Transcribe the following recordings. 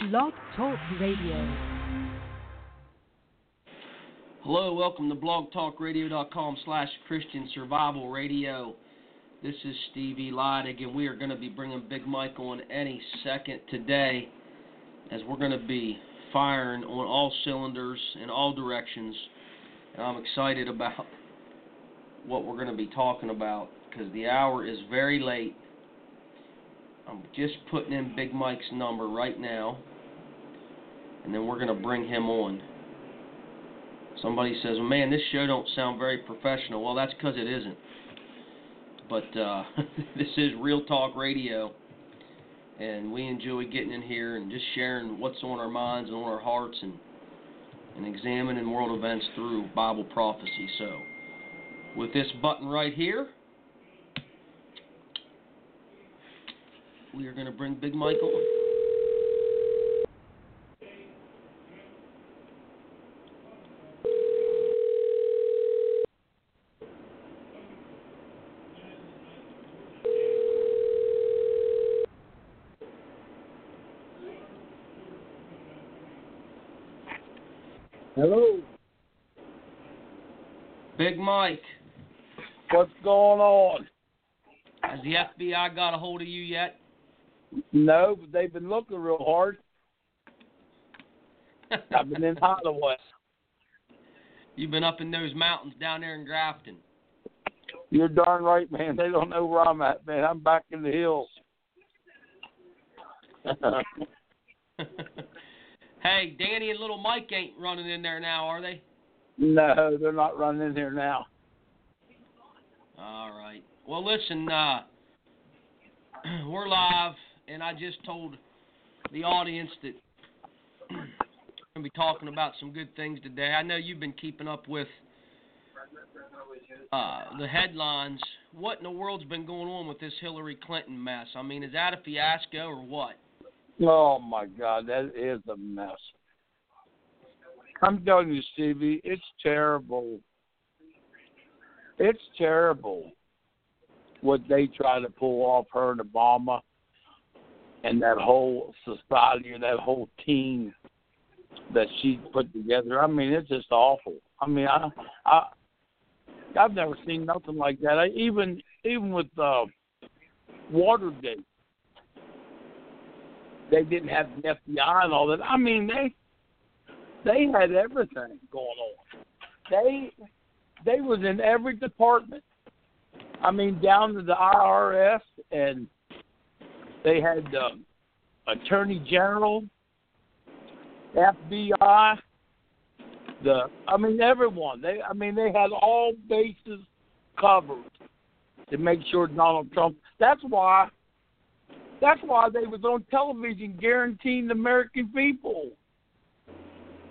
Blog Talk Radio. Hello, welcome to blogtalkradio.com slash Christian Survival Radio. This is Stevie Lydig, and we are going to be bringing Big Mike on any second today as we're going to be firing on all cylinders in all directions. And I'm excited about what we're going to be talking about because the hour is very late. I'm just putting in Big Mike's number right now, and then we're going to bring him on. Somebody says, well, "Man, this show don't sound very professional." Well, that's because it isn't. But uh, this is Real Talk Radio, and we enjoy getting in here and just sharing what's on our minds and on our hearts, and and examining world events through Bible prophecy. So, with this button right here, we are going to bring Big Mike on. Hello. Big Mike, What's going on? has the FBI got a hold of you yet? No, but they've been looking real hard. I've been in Holloway. You've been up in those mountains down there in Grafton. You're darn right, man. They don't know where I'm at, man. I'm back in the hills. hey, Danny and little Mike ain't running in there now, are they? no, they're not running in here now. All right. Well, listen, uh, we're live, and I just told the audience that we're going to be talking about some good things today. I know you've been keeping up with uh, the headlines. What in the world's been going on with this Hillary Clinton mess? I mean, is that a fiasco or what? Oh my God, that is a mess. I'm telling you, Stevie, it's terrible. It's terrible what they try to pull off her and Obama and that whole society and that whole team that she put together. I mean, it's just awful. I mean, I, I, I've never seen nothing like that. I, even, even with uh, Watergate, they didn't have the FBI and all that. I mean, they, they had everything going on. They, they was in every department. I mean, down to the IRS, and they had um, Attorney General, FBI, the I mean everyone. They I mean they had all bases covered to make sure Donald Trump. That's why. That's why they was on television guaranteeing the American people.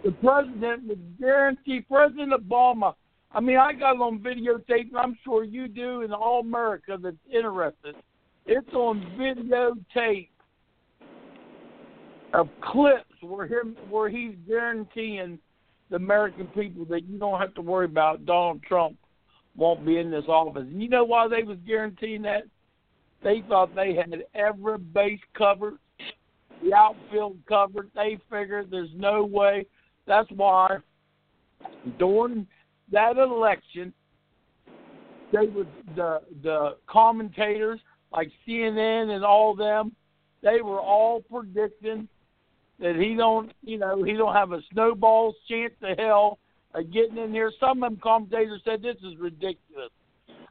The president was guaranteed. President Obama. I mean, I got it on videotape, and I'm sure you do, and all America that's interested. It's on videotape of clips where him where he's guaranteeing the American people that you don't have to worry about Donald Trump won't be in this office. And you know why they was guaranteeing that? They thought they had every base covered, the outfield covered. They figured there's no way. That's why during that election, they was the the commentators like CNN and all them. They were all predicting that he don't, you know, he don't have a snowball's chance to hell of getting in here. Some of them commentators said this is ridiculous.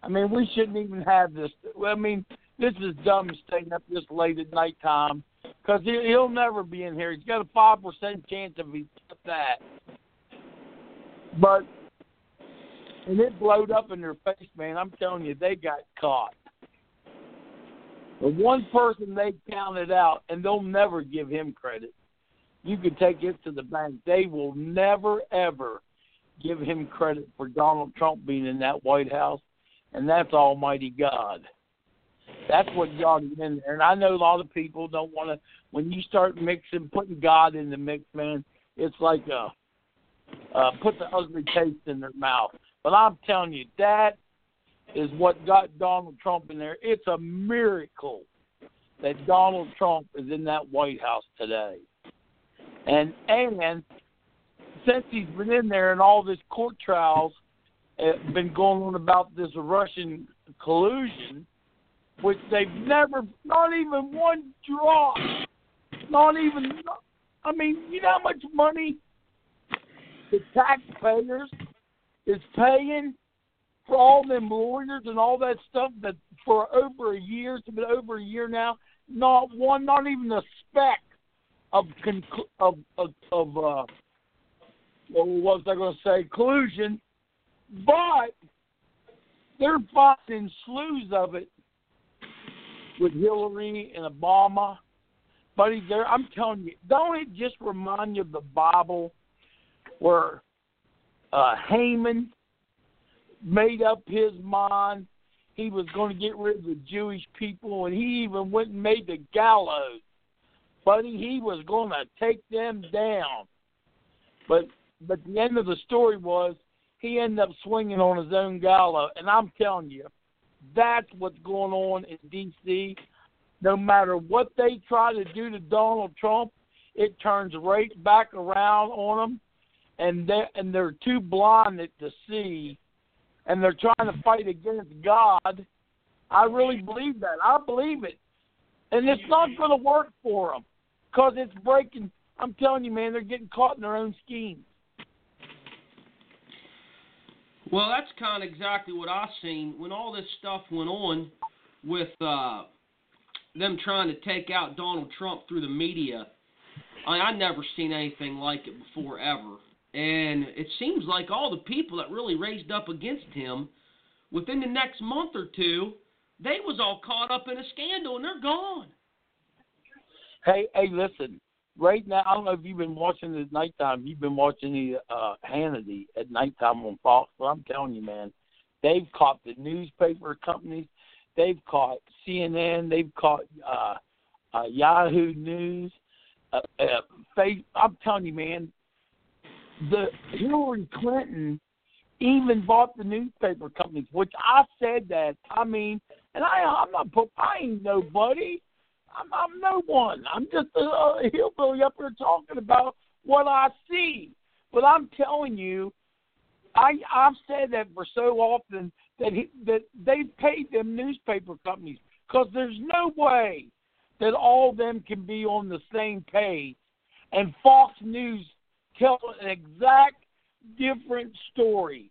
I mean, we shouldn't even have this. I mean, this is dumb staying up this late at night time because he, he'll never be in here. He's got a five percent chance of he that. But and it blowed up in their face, man. I'm telling you, they got caught. The one person they counted out, and they'll never give him credit. You can take it to the bank. They will never, ever give him credit for Donald Trump being in that White House, and that's Almighty God. That's what got him in there. And I know a lot of people don't want to. When you start mixing, putting God in the mix, man, it's like a uh, put the ugly taste in their mouth. But I'm telling you, that is what got Donald Trump in there. It's a miracle that Donald Trump is in that White House today. and and since he's been in there and all this court trials have been going on about this Russian collusion, which they've never, not even one drop, not even. I mean, you know how much money the taxpayers is paying for all them lawyers and all that stuff that for over a year, it's been over a year now, not one, not even a speck of conclu- of of, of uh, what was I going to say collusion, but they're finding slews of it with Hillary and Obama. Buddy, there I'm telling you, don't it just remind you of the Bible where uh, Haman made up his mind he was going to get rid of the Jewish people, and he even went and made the gallows. Buddy, he was going to take them down. But but the end of the story was he ended up swinging on his own gallows, and I'm telling you, that's what's going on in D.C. No matter what they try to do to Donald Trump, it turns right back around on them, and they and they're too blinded to see and they're trying to fight against God. I really believe that. I believe it. And it's not going to work for them because it's breaking. I'm telling you, man, they're getting caught in their own schemes. Well, that's kind of exactly what I seen when all this stuff went on with uh, them trying to take out Donald Trump through the media. I, I never seen anything like it before ever. And it seems like all the people that really raised up against him within the next month or two, they was all caught up in a scandal and they're gone. Hey, hey, listen. Right now, I don't know if you've been watching at nighttime. You've been watching the uh, Hannity at nighttime on Fox. But I'm telling you, man, they've caught the newspaper companies. They've caught CNN. They've caught uh, uh, Yahoo News. Uh, uh, face, I'm telling you, man, the Hillary Clinton even bought the newspaper companies, which I said that. I mean, and I I'm not I ain't nobody. I'm I'm no one. I'm just a, a hillbilly up here talking about what I see. But I'm telling you, I I've said that for so often that he, that they paid them newspaper companies because there's no way that all of them can be on the same page. And Fox News tell an exact different story.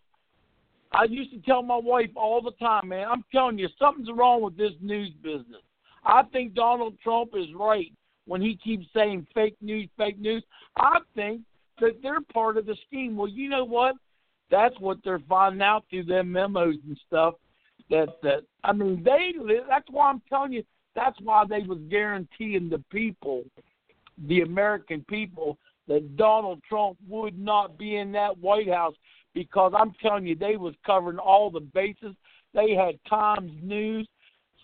I used to tell my wife all the time, man, I'm telling you, something's wrong with this news business. I think Donald Trump is right when he keeps saying fake news, fake news. I think that they're part of the scheme. Well, you know what? That's what they're finding out through their memos and stuff. That that I mean, they. That's why I'm telling you. That's why they was guaranteeing the people, the American people, that Donald Trump would not be in that White House because I'm telling you, they was covering all the bases. They had Times News,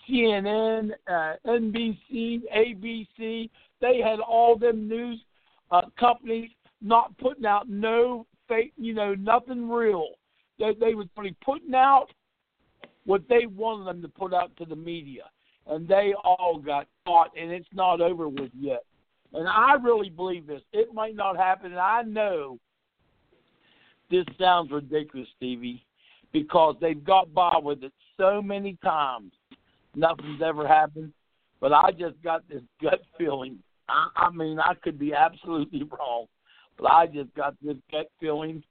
CNN, uh, NBC, ABC. They had all them news uh, companies not putting out no fake, you know, nothing real. They they was only putting out what they wanted them to put out to the media, and they all got caught, and it's not over with yet. And I really believe this. It might not happen, and I know this sounds ridiculous, Stevie, because they've got by with it so many times. Nothing's ever happened. But I just got this gut feeling. I, I mean, I could be absolutely wrong, but I just got this gut feeling.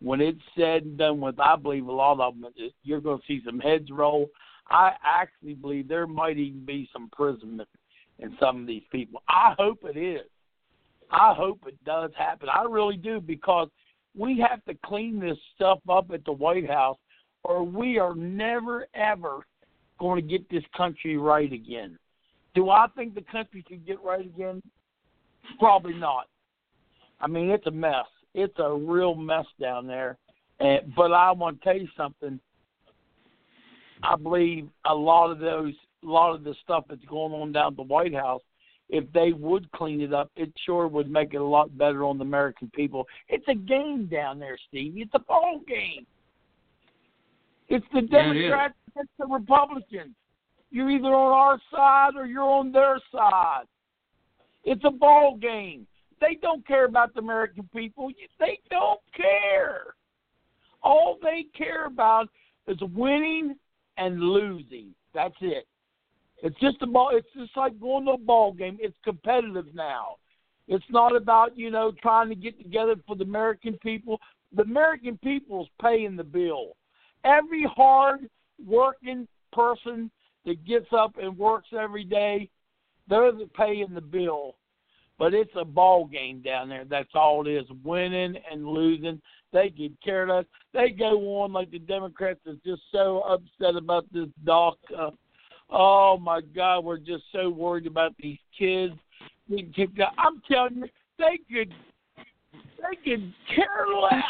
When it's said and done with, I believe a lot of them, you're going to see some heads roll. I actually believe there might even be some imprisonment in some of these people. I hope it is. I hope it does happen. I really do because we have to clean this stuff up at the White House or we are never ever going to get this country right again. Do I think the country can get right again? Probably not. I mean, it's a mess. It's a real mess down there. And, but I want to tell you something. I believe a lot of those lot of the stuff that's going on down at the White House, if they would clean it up, it sure would make it a lot better on the American people. It's a game down there, Steve. It's a ball game. It's the Democrats yeah, against the Republicans. You're either on our side or you're on their side. It's a ball game. they don't care about the American people. They don't care. All they care about is winning and losing. That's it. It's just a ball. It's just like going to a ball game. It's competitive now. It's not about you know trying to get together for the American people. The American people's paying the bill. Every hard working person that gets up and works every day, they're the paying the bill. But it's a ball game down there. That's all it is. Winning and losing. They get care of us. They go on like the Democrats are just so upset about this doc. Uh, oh my God, we're just so worried about these kids getting kicked out. I'm telling you, they could they could care less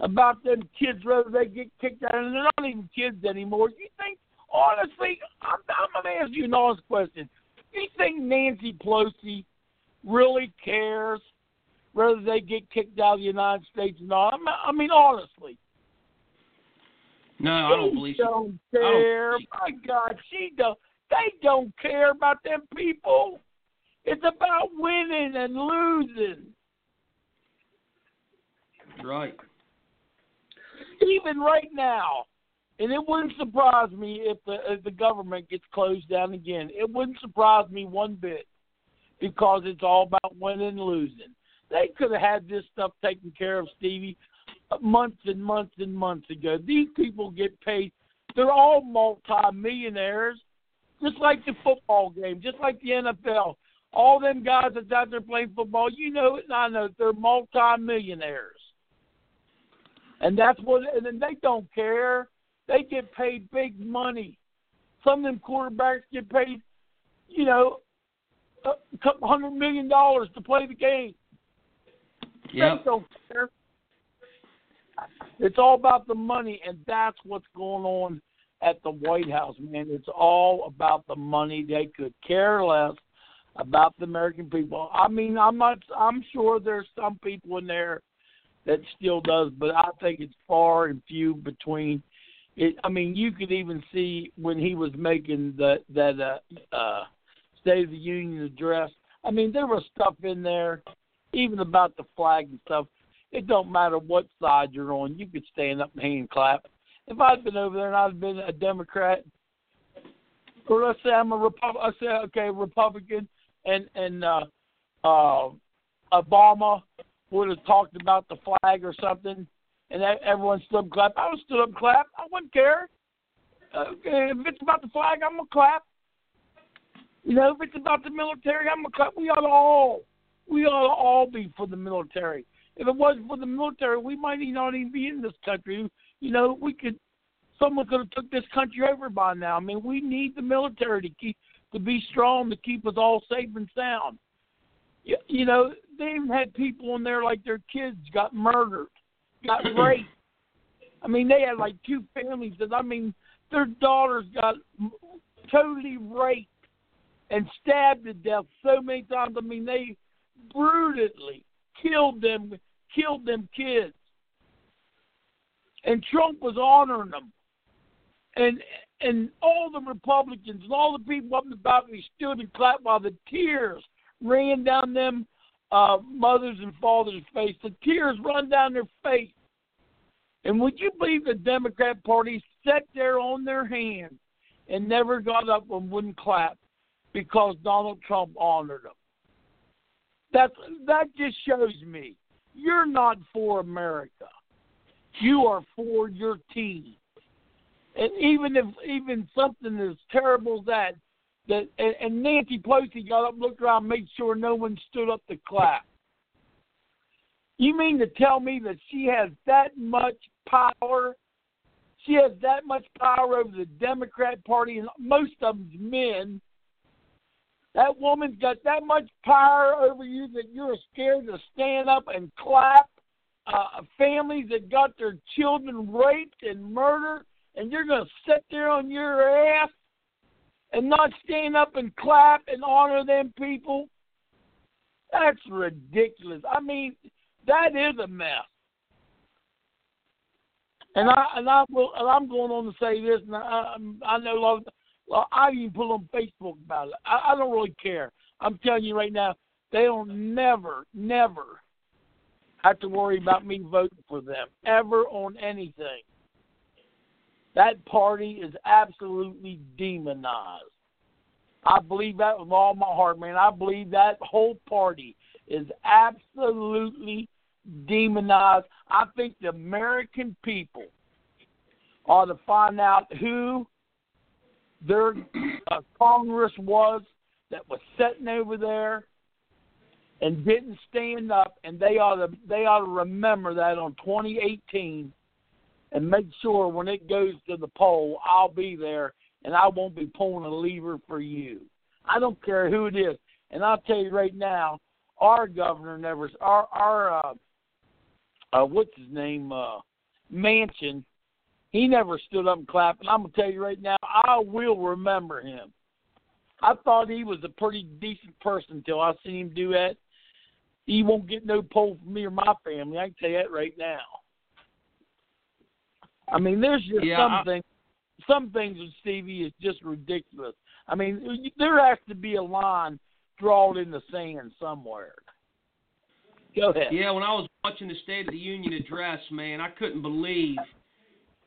about them kids whether they get kicked out and they're not even kids anymore. You think honestly, I'm, I'm gonna ask you an honest question. You think Nancy Pelosi really cares whether they get kicked out of the United States or not? I mean, honestly. No, I don't believe she don't care. Don't... My God, she don't. They don't care about them people. It's about winning and losing. Right. Even right now, and it wouldn't surprise me if the if the government gets closed down again. It wouldn't surprise me one bit because it's all about winning and losing. They could have had this stuff taken care of, Stevie, months and months and months ago. These people get paid. They're all multi-millionaires, just like the football game, just like the NFL. All them guys that's out there playing football, you know it and I know it, they're multi-millionaires. And that's what, and then they don't care they get paid big money. Some of them quarterbacks get paid, you know, a couple hundred million dollars to play the game. Yep. They don't care. It's all about the money, and that's what's going on at the White House, man. It's all about the money. They could care less about the American people. I mean, I'm not. I'm sure there's some people in there that still does, but I think it's far and few between it, I mean, you could even see when he was making the, that uh, uh, State of the Union address. I mean, there was stuff in there, even about the flag and stuff. It don't matter what side you're on. You could stand up and hand clap. If I'd been over there and I'd been a Democrat, or let's say I'm a Republican, I say okay, Republican, and and uh, uh, Obama would have talked about the flag or something and everyone stood up and clap. I would stood up and clap. I wouldn't care. Uh, if it's about the flag, I'm gonna clap. You know, if it's about the military, I'm gonna clap. We ought to all, we ought to all be for the military. If it wasn't for the military, we might not even be in this country. You know, we could, someone could have took this country over by now. I mean, we need the military to keep to be strong to keep us all safe and sound. You, you know, they even had people in there like their kids got murdered got raped. I mean, they had like two families that I mean, their daughters got totally raped and stabbed to death so many times. I mean, they brutally killed them, killed them kids. And Trump was honoring them. And and all the Republicans and all the people up in the balcony stood and clapped while the tears ran down them uh, mothers and fathers' face. The tears run down their face. And would you believe the Democrat Party sat there on their hands and never got up and wouldn't clap because Donald Trump honored them? That that just shows me you're not for America. You are for your team. And even if even something as terrible as that, that and, and Nancy Pelosi got up, looked around, made sure no one stood up to clap. You mean to tell me that she has that much power? She has that much power over the Democrat Party, and most of them's men. That woman's got that much power over you that you're scared to stand up and clap. Uh, families that got their children raped and murdered, and you're going to sit there on your ass and not stand up and clap and honor them people? That's ridiculous. I mean, that is a mess. And I and I will and I'm going on to say this, and I I know a lot. Of, well, I even put on Facebook about it. I, I don't really care. I'm telling you right now, they don't never, never have to worry about me voting for them ever on anything. That party is absolutely demonized. I believe that with all my heart, man. I believe that whole party is absolutely demonized. I think the American people ought to find out who their uh, Congress was that was sitting over there and didn't stand up, and they ought to they ought to remember that on 2018 and make sure when it goes to the poll, I'll be there and I won't be pulling a lever for you. I don't care who it is, and I'll tell you right now, our governor never, our our uh, uh what's his name, uh, Manchin, he never stood up and clapped. And I'm gonna tell you right now, I will remember him. I thought he was a pretty decent person until I seen him do that. He won't get no poll from me or my family. I can tell you that right now. I mean, there's just yeah, something. I... Some things with Stevie is just ridiculous. I mean, there has to be a line drawn in the sand somewhere. Go ahead. Yeah, when I was watching the State of the Union address, man, I couldn't believe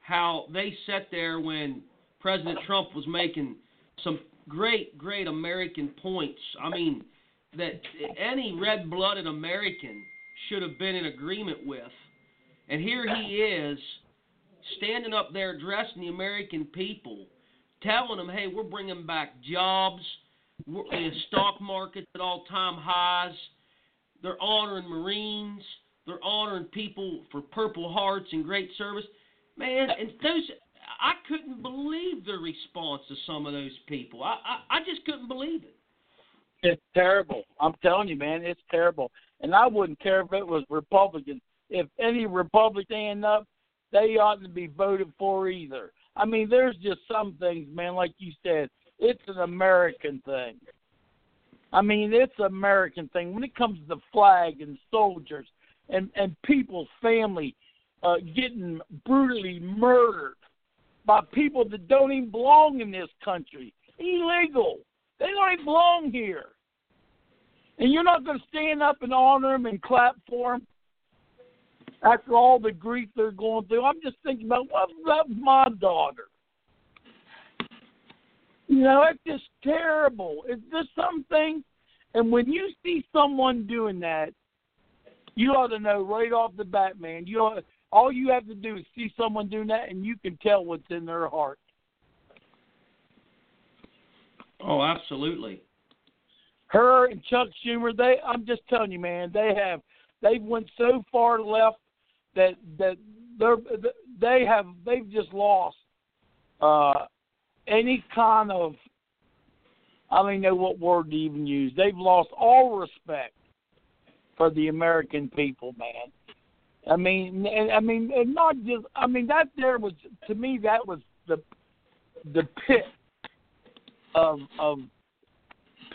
how they sat there when President Trump was making some great, great American points. I mean, that any red blooded American should have been in agreement with. And here he is standing up there addressing the American people, telling them, hey, we're bringing back jobs, we're, the stock market's at all time highs, they're honoring Marines, they're honoring people for Purple Hearts and great service. Man, and those I couldn't believe the response to some of those people. I, I I just couldn't believe it. It's terrible. I'm telling you, man, it's terrible. And I wouldn't care if it was Republican. If any Republican up, they oughtn't to be voted for either. I mean, there's just some things, man, like you said, it's an American thing. I mean, it's an American thing. When it comes to the flag and soldiers and and people's family uh, getting brutally murdered by people that don't even belong in this country, illegal. They don't even belong here. And you're not going to stand up and honor them and clap for them after all the grief they're going through. I'm just thinking about what about my daughter? You know, it's just terrible. It's just something. And when you see someone doing that, you ought to know right off the bat, man. You ought, all you have to do is see someone doing that, and you can tell what's in their heart. Oh, absolutely. Her and Chuck Schumer, they I'm just telling you, man, they have they've went so far left that that they're they have they've just lost uh any kind of I don't even know what word to even use. They've lost all respect for the American people, man. I mean, and, I mean, and not just. I mean, that there was to me that was the the pit of of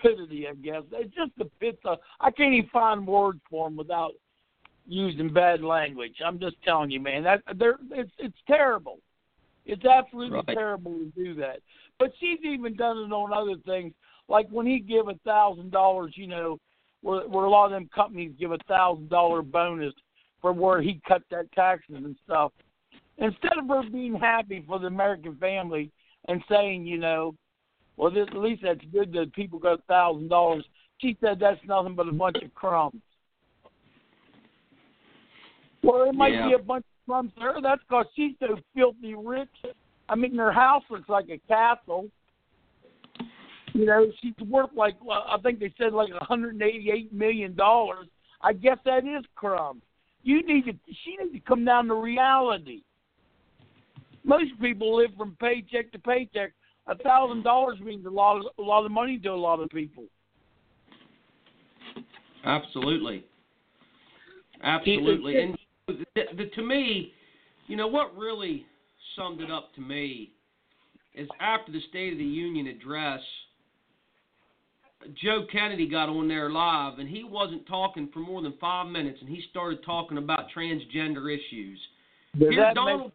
pitity, I guess. It's just the pit. Of, I can't even find words for them without using bad language. I'm just telling you, man. That they're it's it's terrible. It's absolutely right. terrible to do that. But she's even done it on other things, like when he give a thousand dollars. You know, where where a lot of them companies give a thousand dollar bonus for where he cut that taxes and stuff. Instead of her being happy for the American family and saying, you know, well, this, at least that's good that people got a thousand dollars. She said that's nothing but a bunch of crumbs. Well, it might yeah. be a bunch of crumbs to her. That's because she's so filthy rich. I mean, her house looks like a castle. You know, she's worth like I think they said like 188 million dollars. I guess that is crumbs. You need to. She needs to come down to reality. Most people live from paycheck to paycheck. A thousand dollars means a lot of a lot of money to a lot of people. Absolutely. Absolutely. And the, the, to me, you know what really summed it up to me is after the State of the Union address Joe Kennedy got on there live, and he wasn't talking for more than five minutes, and he started talking about transgender issues. Does Here, Donald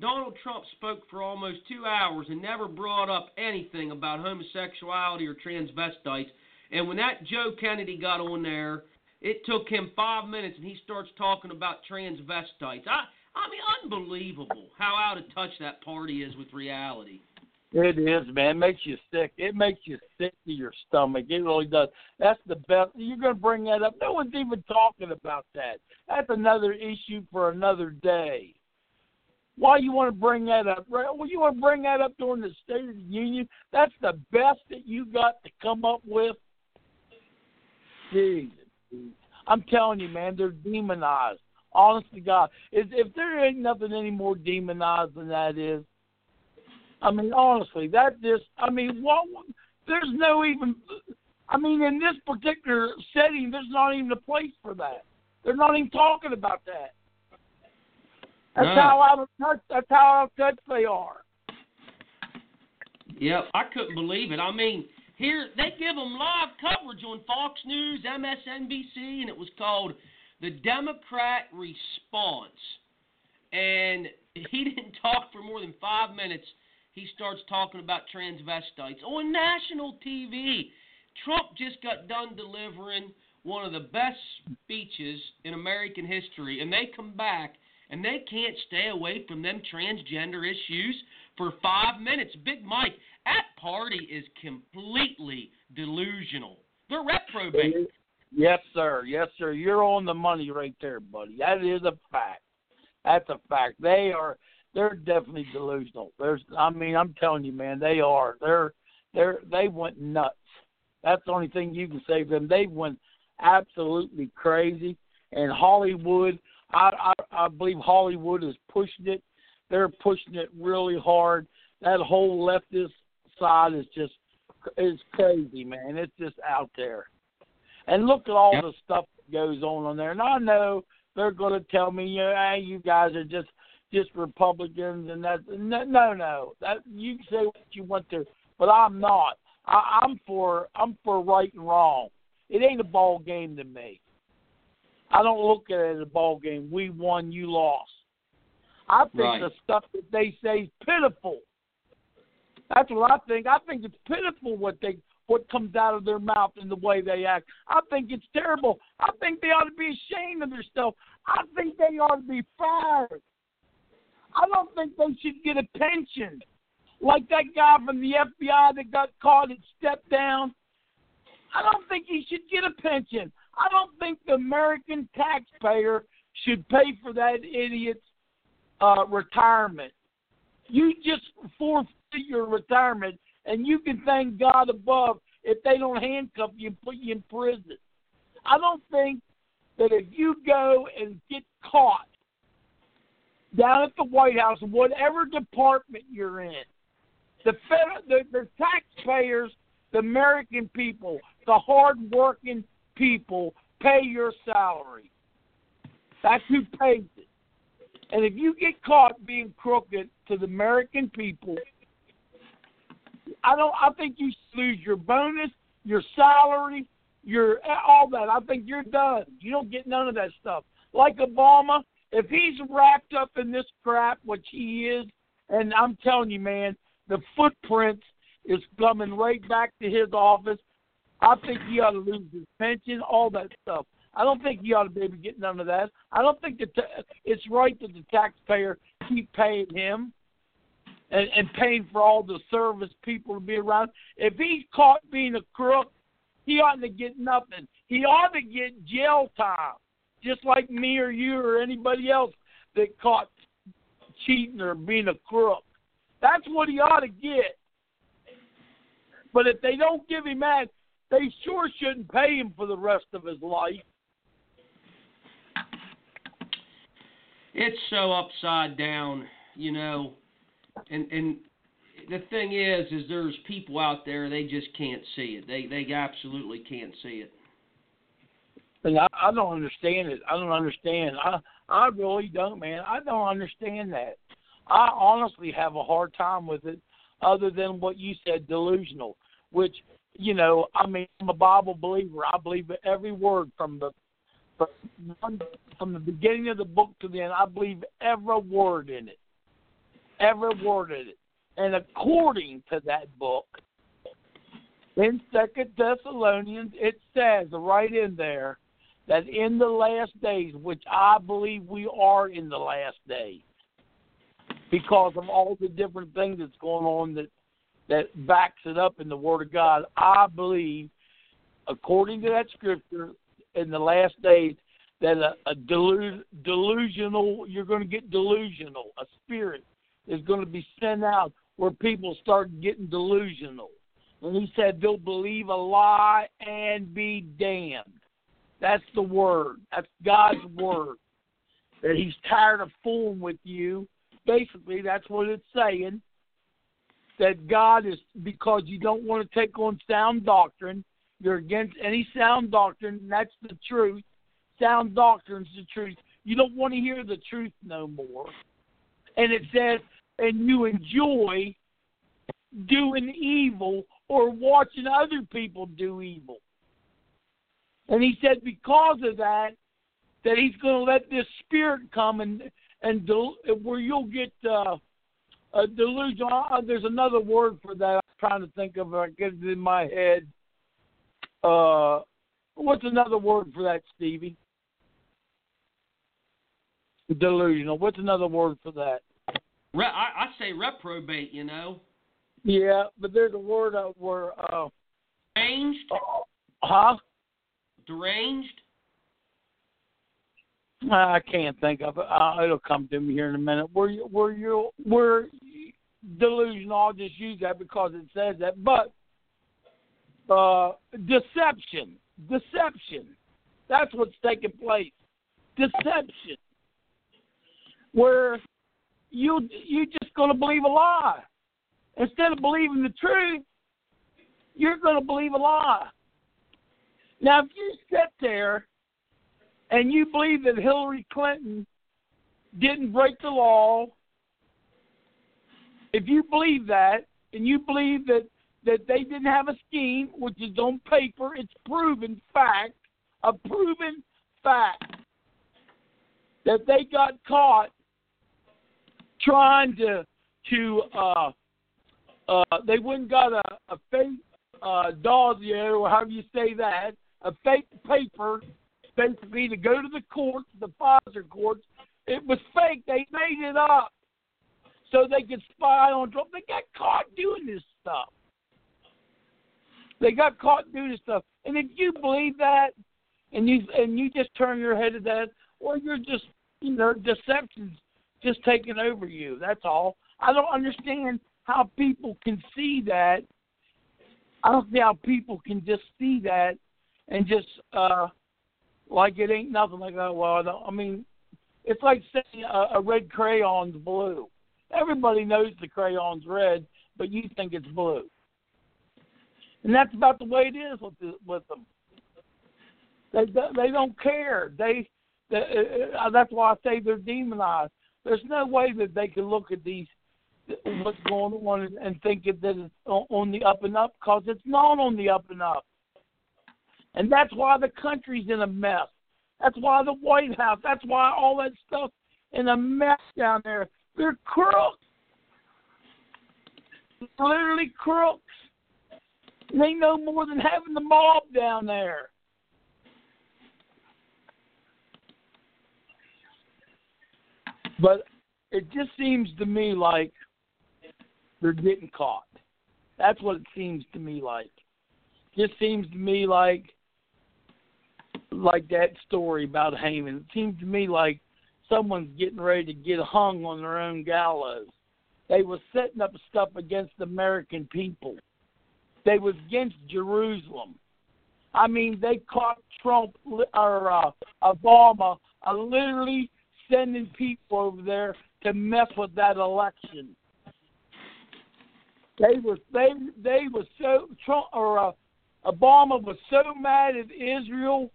Donald Trump spoke for almost two hours and never brought up anything about homosexuality or transvestites. And when that Joe Kennedy got on there, it took him five minutes, and he starts talking about transvestites. I, I mean, unbelievable how out of touch that party is with reality. It is, man. It makes you sick. It makes you sick to your stomach. It really does. That's the best. You're going to bring that up. No one's even talking about that. That's another issue for another day. Why you want to bring that up? Well, you want to bring that up during the State of the Union? That's the best that you got to come up with. Jesus, I'm telling you, man, they're demonized. Honest to God, if, if there ain't nothing any more demonized than that is, I mean, honestly, that just, I mean, what? There's no even, I mean, in this particular setting, there's not even a place for that. They're not even talking about that. That's no. how out of touch. That's how out of touch they are. Yep, I couldn't believe it. I mean, here they give them live coverage on Fox News, MSNBC, and it was called "The Democrat Response." And he didn't talk for more than five minutes. He starts talking about transvestites on national TV. Trump just got done delivering one of the best speeches in American history, and they come back and they can't stay away from them transgender issues for five minutes. Big Mike, that party is completely delusional. They're reprobate. Yes, sir. Yes, sir. You're on the money right there, buddy. That is a fact. That's a fact. They are. They're definitely delusional. There's. I mean, I'm telling you, man. They are. They're. They're. They went nuts. That's the only thing you can say for them. They went absolutely crazy. And Hollywood I, I I believe Hollywood is pushing it. They're pushing it really hard. That whole leftist side is just is crazy, man. It's just out there. And look at all yep. the stuff that goes on on there. And I know they're going to tell me, you know, hey, you guys are just just Republicans and that. No, no, no. That you can say what you want to, but I'm not. I, I'm for I'm for right and wrong. It ain't a ball game to me. I don't look at it as a ball game. We won, you lost. I think right. the stuff that they say is pitiful. That's what I think. I think it's pitiful what they what comes out of their mouth and the way they act. I think it's terrible. I think they ought to be ashamed of themselves. I think they ought to be fired. I don't think they should get a pension. Like that guy from the FBI that got caught and stepped down. I don't think he should get a pension. I don't think the American taxpayer should pay for that idiot's uh, retirement. You just forfeit your retirement, and you can thank God above if they don't handcuff you and put you in prison. I don't think that if you go and get caught down at the White House, whatever department you're in, the federal, the, the taxpayers, the American people, the hardworking people pay your salary. That's who pays it. And if you get caught being crooked to the American people, I don't. I think you lose your bonus, your salary, your all that. I think you're done. You don't get none of that stuff. Like Obama, if he's wrapped up in this crap, which he is, and I'm telling you, man, the footprint is coming right back to his office. I think he ought to lose his pension, all that stuff. I don't think he ought to be able to get none of that. I don't think that it's right that the taxpayer keep paying him and, and paying for all the service people to be around. If he's caught being a crook, he ought to get nothing. He ought to get jail time, just like me or you or anybody else that caught cheating or being a crook. That's what he ought to get. But if they don't give him that, they sure shouldn't pay him for the rest of his life. It's so upside down, you know. And and the thing is is there's people out there they just can't see it. They they absolutely can't see it. And I, I don't understand it. I don't understand. I I really don't, man. I don't understand that. I honestly have a hard time with it, other than what you said, delusional. Which you know, I mean, I'm a Bible believer. I believe every word from the from, from the beginning of the book to the end. I believe every word in it, every word in it. And according to that book, In Second Thessalonians, it says right in there that in the last days, which I believe we are in the last days, because of all the different things that's going on that that backs it up in the Word of God. I believe, according to that scripture, in the last days, that a, a delu- delusional, you're going to get delusional. A spirit is going to be sent out where people start getting delusional. And he said they'll believe a lie and be damned. That's the word. That's God's word. That he's tired of fooling with you. Basically, that's what it's saying. That God is, because you don't want to take on sound doctrine, you're against any sound doctrine, that's the truth. Sound doctrine's the truth. You don't want to hear the truth no more. And it says, and you enjoy doing evil or watching other people do evil. And he said because of that, that he's going to let this spirit come and and del- where you'll get uh, a delusion. Uh, there's another word for that. I'm trying to think of it. I get it in my head. Uh, what's another word for that, Stevie? Delusional. What's another word for that? Re- I, I say reprobate. You know. Yeah, but there's a word uh, where. Uh, Deranged. huh? Deranged. I can't think of it. Uh, it'll come to me here in a minute. Where you, where you, where delusional. I'll just use that because it says that. But uh, deception, deception. That's what's taking place. Deception, where you you're just going to believe a lie instead of believing the truth. You're going to believe a lie. Now, if you sit there and you believe that Hillary Clinton didn't break the law, if you believe that, and you believe that that they didn't have a scheme, which is on paper, it's proven fact, a proven fact that they got caught trying to to uh uh they wouldn't got a, a fake uh dossier or however you say that, a fake paper basically to go to the courts, the FISA courts. It was fake. They made it up so they could spy on Trump. They got caught doing this stuff. They got caught doing this stuff. And if you believe that, and you and you just turn your head to that, well, you're just you know deception's just taking over you. That's all. I don't understand how people can see that. I don't see how people can just see that and just uh like it ain't nothing like that. Well, I, I mean, it's like saying a, a red crayon's blue. Everybody knows the crayon's red, but you think it's blue. And that's about the way it is with the, with them. They they don't care. They, they uh, that's why I say they're demonized. There's no way that they can look at these what's going on and think that it's on the up and up because it's not on the up and up. And that's why the country's in a mess. That's why the White House, that's why all that stuff in a mess down there. They're crooks. Literally crooks. They know more than having the mob down there. But it just seems to me like they're getting caught. That's what it seems to me like. Just seems to me like like that story about Haman. It seems to me like someone's getting ready to get hung on their own gallows. They were setting up stuff against the American people. They was against Jerusalem. I mean, they caught Trump or uh, Obama uh, literally sending people over there to mess with that election. They were they they were so Trump or uh, Obama was so mad at Israel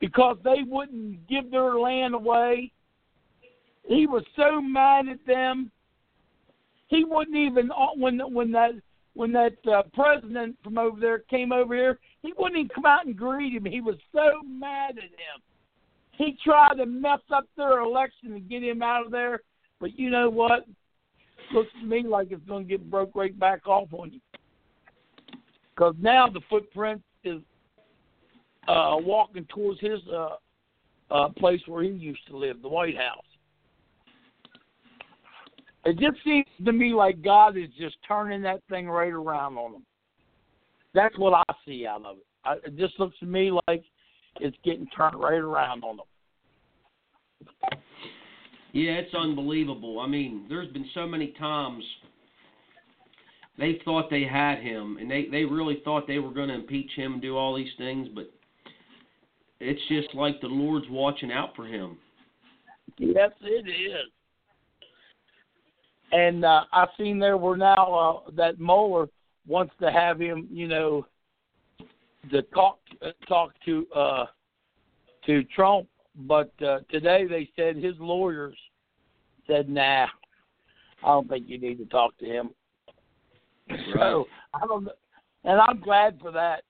because they wouldn't give their land away. He was so mad at them. He wouldn't even uh, when when that when that uh, president from over there came over here, he wouldn't even come out and greet him. He was so mad at him. He tried to mess up their election and get him out of there, but you know what? Looks to me like it's going to get broke right back off on you. because now the footprint is uh, walking towards his uh, uh, place where he used to live, the White House. It just seems to me like God is just turning that thing right around on them. That's what I see out of it. I, it just looks to me like it's getting turned right around on them. Yeah, it's unbelievable. I mean, there's been so many times they thought they had him, and they they really thought they were going to impeach him and do all these things, but it's just like the Lord's watching out for him. Yes, it is. And uh, I've seen there were now uh, that Mueller wants to have him, you know, to talk talk to uh, to Trump, but uh, today they said his lawyers said, "Nah, I don't think you need to talk to him." Right. So I don't, and I'm glad for that.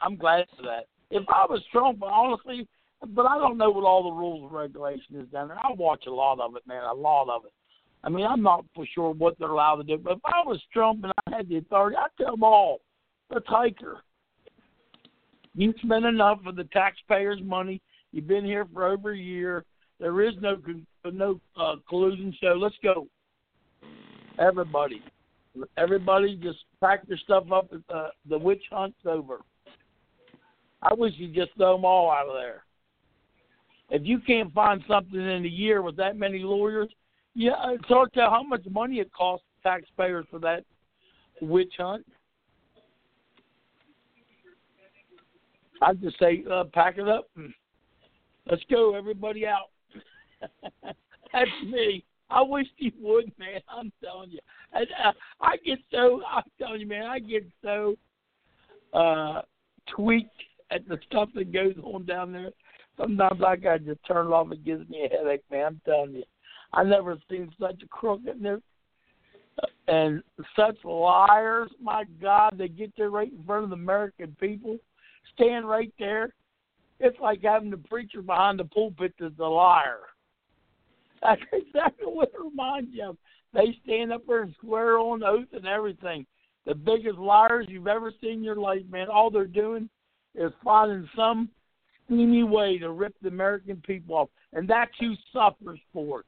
I'm glad for that. If I was Trump, honestly, but I don't know what all the rules and regulations is down there. I watch a lot of it, man, a lot of it. I mean, I'm not for sure what they're allowed to do, but if I was Trump and I had the authority, I'd tell them all, let's hike her. You spent enough of the taxpayers' money. You've been here for over a year. There is no no uh, collusion, so let's go. Everybody, everybody, just pack your stuff up. Uh, the witch hunt's over. I wish you'd just throw them all out of there. If you can't find something in a year with that many lawyers, yeah, it's hard to tell how much money it costs taxpayers for that witch hunt. I'd just say, uh, pack it up and let's go, everybody out. That's me. I wish you would, man. I'm telling you. And, uh, I get so. I'm telling you, man. I get so uh tweaked at the stuff that goes on down there. Sometimes I gotta just turn it off. It gives me a headache, man. I'm telling you. I never seen such a crook in there. And such liars, my God, they get there right in front of the American people, stand right there. It's like having the preacher behind the pulpit that's a liar. That's exactly what it reminds you of. They stand up there and swear on oath and everything. The biggest liars you've ever seen in your life, man. All they're doing is finding some steamy way to rip the American people off. And that's who suffers for it.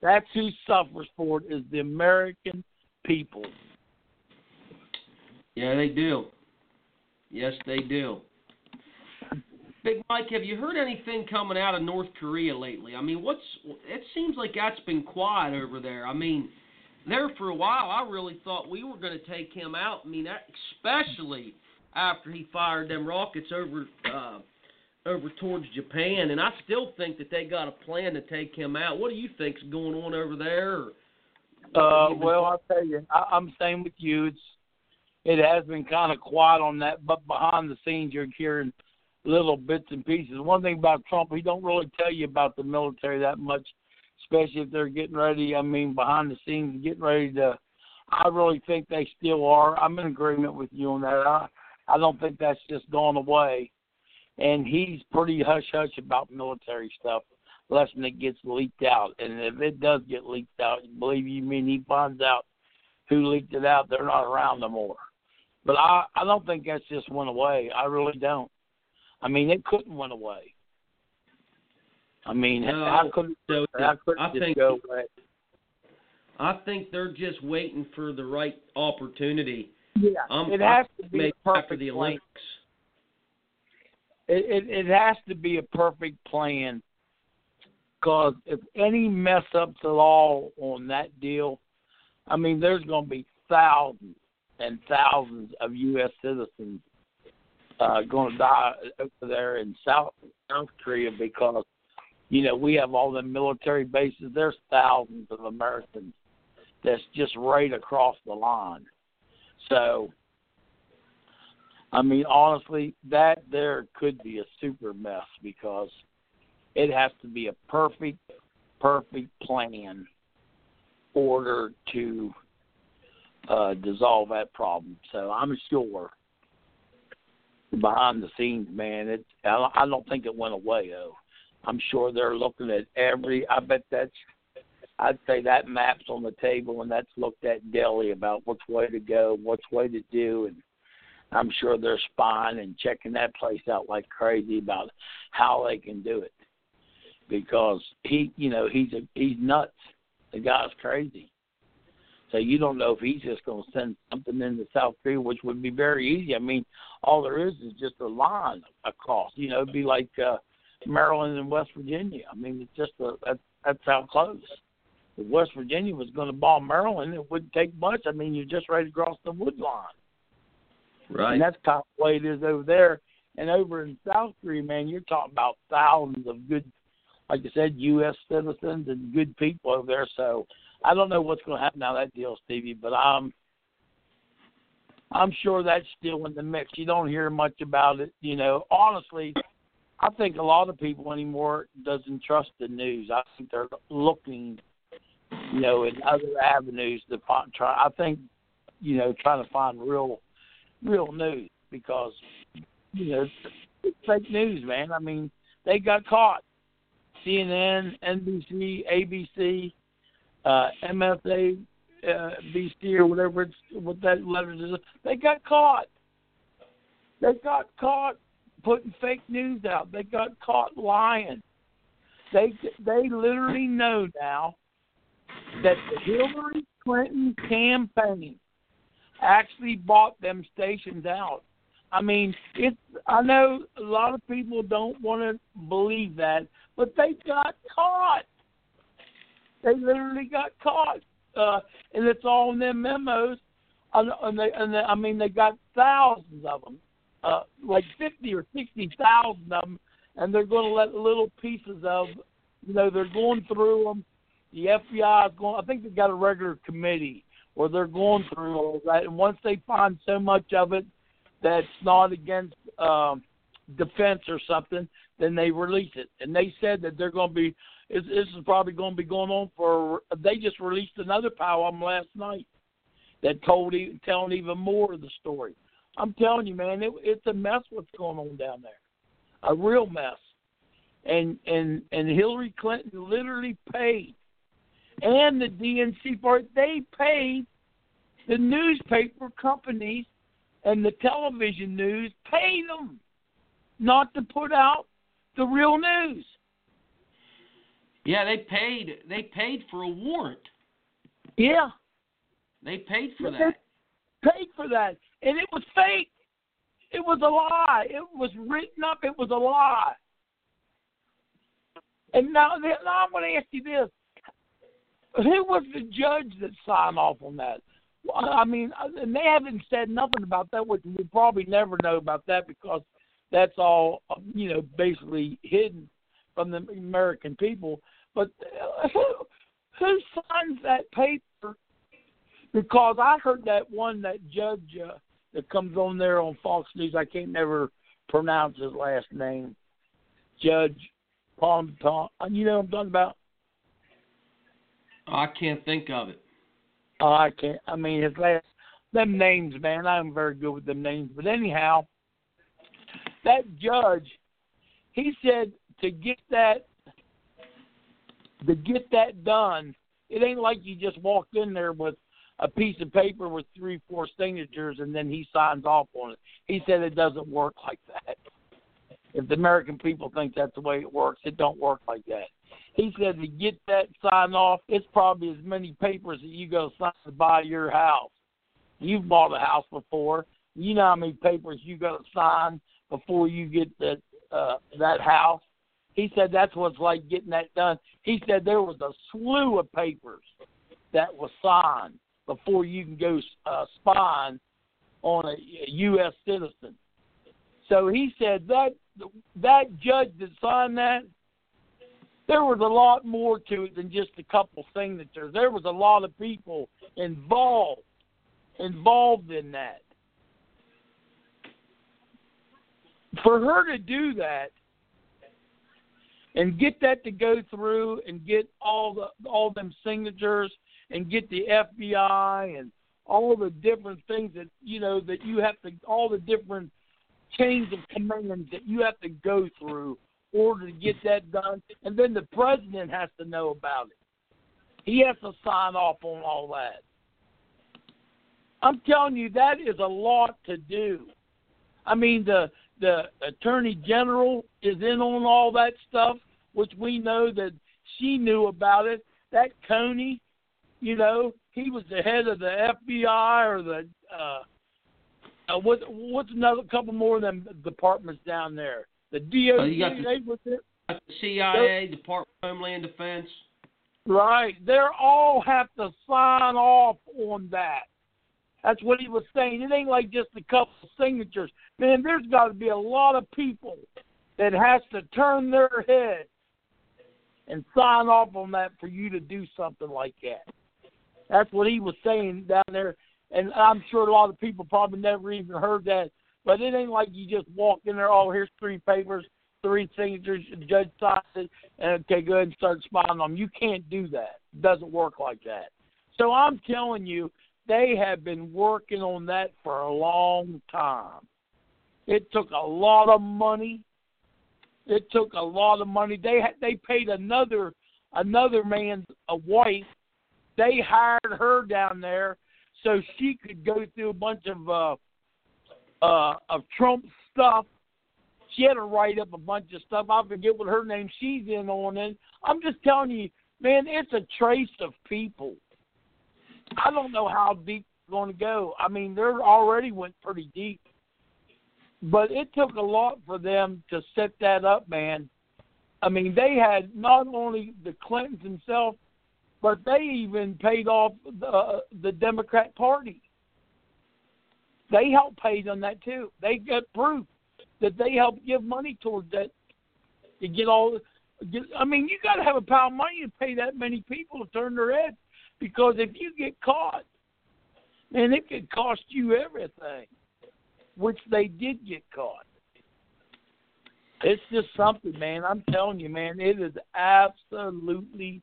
That's who suffers for it is the American people. Yeah, they do. Yes, they do. Big Mike, have you heard anything coming out of North Korea lately? I mean, what's it seems like that's been quiet over there. I mean, there for a while, I really thought we were going to take him out. I mean, especially after he fired them rockets over uh, over towards Japan, and I still think that they got a plan to take him out. What do you think's going on over there? Uh, well, I'll tell you, I, I'm same with you. It's it has been kind of quiet on that, but behind the scenes, you're hearing little bits and pieces. One thing about Trump, he don't really tell you about the military that much, especially if they're getting ready. I mean, behind the scenes, getting ready to. I really think they still are. I'm in agreement with you on that. I I don't think that's just gone away, and he's pretty hush hush about military stuff, lest it gets leaked out. And if it does get leaked out, believe you me, he finds out who leaked it out. They're not around no more. But I I don't think that's just went away. I really don't. I mean, it couldn't went away. I mean, No, how could so how could I just think- go away? I think they're just waiting for the right opportunity. Yeah, Um, it has to be a perfect after the. Olympics. It, it it has to be a perfect plan. Because if any mess ups at all on that deal, I mean, there's going to be thousands and thousands of U.S. citizens uh, going to die over there in South South Korea because you know we have all the military bases. There's thousands of Americans that's just right across the line. So, I mean, honestly, that there could be a super mess because it has to be a perfect, perfect plan order to uh, dissolve that problem. So I'm sure behind the scenes, man, it I don't think it went away though. I'm sure they're looking at every. I bet that's. I'd say that map's on the table and that's looked at daily about which way to go, which way to do, and I'm sure they're spying and checking that place out like crazy about how they can do it. Because he, you know, he's a, he's nuts. The guy's crazy. So you don't know if he's just going to send something into South Korea, which would be very easy. I mean, all there is is just a line across. You know, it'd be like uh, Maryland and West Virginia. I mean, it's just a that, that's how close. If West Virginia was going to bomb Maryland, it wouldn't take much. I mean, you're just right across the wood line. Right. And that's kind of the way it is over there. And over in South Korea, man, you're talking about thousands of good, like I said, U.S. citizens and good people over there. So I don't know what's going to happen out of that deal, Stevie, but I'm I'm sure that's still in the mix. You don't hear much about it. You know, honestly, I think a lot of people anymore doesn't trust the news. I think they're looking, you know, in other avenues to find. Try. I think, you know, trying to find real, real news because, you know, it's fake news, man. I mean, they got caught. CNN, NBC, ABC, uh, MSA, uh, BC or whatever it's what that letter is. They got caught. They got caught putting fake news out. They got caught lying. They they literally know now that the Hillary Clinton campaign actually bought them stations out. I mean, it's I know a lot of people don't want to believe that, but they got caught. They literally got caught, uh, and it's all in their memos. And, and, they, and they, I mean, they got thousands of them, uh, like fifty or sixty thousand of them, and they're going to let little pieces of, you know, they're going through them. The FBI is going. I think they've got a regular committee where they're going through all that, and once they find so much of it that's not against um, defense or something, then they release it. And they said that they're going to be this, is probably going to be going on for. They just released another them last night that told telling even more of the story. I'm telling you, man, it, it's a mess what's going on down there, a real mess. And and and Hillary Clinton literally paid, and the DNC for it. They paid the newspaper companies and the television news paid them not to put out the real news. Yeah, they paid. They paid for a warrant. Yeah. They paid for they that. Paid for that, and it was fake. It was a lie. It was written up. It was a lie. And now, now I'm going to ask you this: Who was the judge that signed off on that? I mean, and they haven't said nothing about that, which we probably never know about that because that's all you know, basically hidden from the American people. But uh, who who signs that paper? Because I heard that one that judge uh, that comes on there on Fox News. I can't never pronounce his last name. Judge Pond Pond. You know what I'm talking about? I can't think of it. Oh, I can't. I mean, his last them names, man. I'm very good with them names. But anyhow, that judge, he said to get that to get that done, it ain't like you just walked in there with a piece of paper with three, four signatures and then he signs off on it. He said it doesn't work like that. If the American people think that's the way it works, it don't work like that. He said to get that signed off, it's probably as many papers that you go sign to buy your house. You've bought a house before. You know how many papers you got to sign before you get that uh, that house. He said that's what it's like getting that done. He said there was a slew of papers that was signed before you can go uh, spying on a U.S. citizen. So he said that that judge that signed that, there was a lot more to it than just a couple signatures. There was a lot of people involved involved in that. For her to do that, and get that to go through and get all the all them signatures and get the FBI and all the different things that you know that you have to all the different chains of commands that you have to go through in order to get that done and then the president has to know about it. He has to sign off on all that. I'm telling you that is a lot to do. I mean, the the attorney general is in on all that stuff, which we know that she knew about it. That Comey, you know, he was the head of the FBI or the uh, uh what what's another couple more of them departments down there? The DOJ. Oh, you got the, they it. the CIA, Department of Homeland Defense. Right. They're all have to sign off on that. That's what he was saying. It ain't like just a couple of signatures. Man, there's got to be a lot of people that has to turn their head and sign off on that for you to do something like that. That's what he was saying down there, and I'm sure a lot of people probably never even heard that. But it ain't like you just walk in there. Oh, here's three papers, three signatures. The judge signs it, and okay, go ahead and start smiling on them. You can't do that. It doesn't work like that. So I'm telling you, they have been working on that for a long time. It took a lot of money. It took a lot of money. They had, they paid another another man's a wife. They hired her down there so she could go through a bunch of uh uh of Trump stuff. She had to write up a bunch of stuff. I forget what her name. She's in on it. I'm just telling you, man. It's a trace of people. I don't know how deep it's going to go. I mean, they already went pretty deep, but it took a lot for them to set that up, man. I mean, they had not only the Clintons themselves, but they even paid off the uh, the Democrat Party. They helped pay on that too. They got proof that they helped give money towards that to get all. Get, I mean, you got to have a pile of money to pay that many people to turn their heads because if you get caught, man, it could cost you everything, which they did get caught. It's just something, man. I'm telling you, man, it is absolutely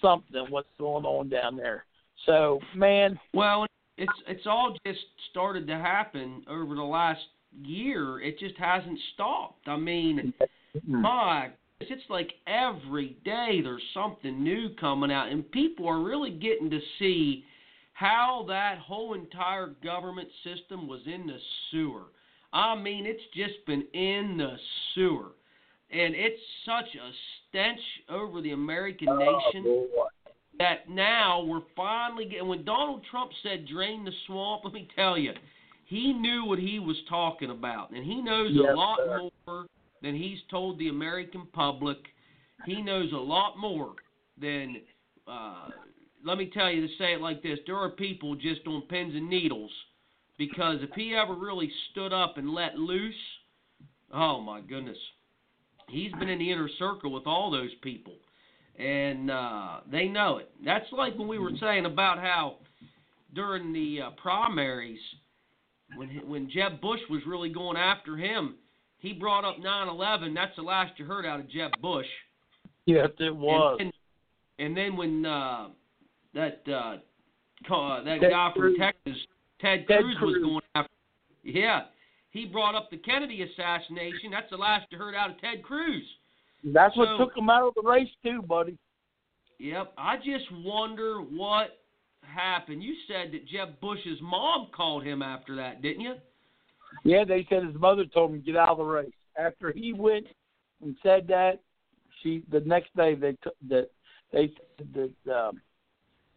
something what's going on down there. So, man. Well, it's it's all just started to happen over the last year. It just hasn't stopped. I mean, mm-hmm. my it's like every day there's something new coming out, and people are really getting to see how that whole entire government system was in the sewer. I mean, it's just been in the sewer. And it's such a stench over the American oh, nation that now we're finally getting. When Donald Trump said drain the swamp, let me tell you, he knew what he was talking about. And he knows yes, a lot sir. more than he's told the American public. He knows a lot more than. Uh, let me tell you to say it like this: there are people just on pins and needles, because if he ever really stood up and let loose, oh my goodness, he's been in the inner circle with all those people, and uh, they know it. That's like when we were saying about how during the uh, primaries, when when Jeb Bush was really going after him he brought up 9/11. That's the last you heard out of Jeb Bush. Yes, it was. And, and, and then when uh, that uh, that Ted guy Cruz. from Texas, Ted, Ted Cruz, Cruz. was going after. Yeah, he brought up the Kennedy assassination. That's the last you heard out of Ted Cruz. That's what took him out of the race too, buddy. Yep. I just wonder what happened. You said that Jeb Bush's mom called him after that, didn't you? Yeah, they said his mother told him to get out of the race. After he went and said that, she the next day they took that they said that um,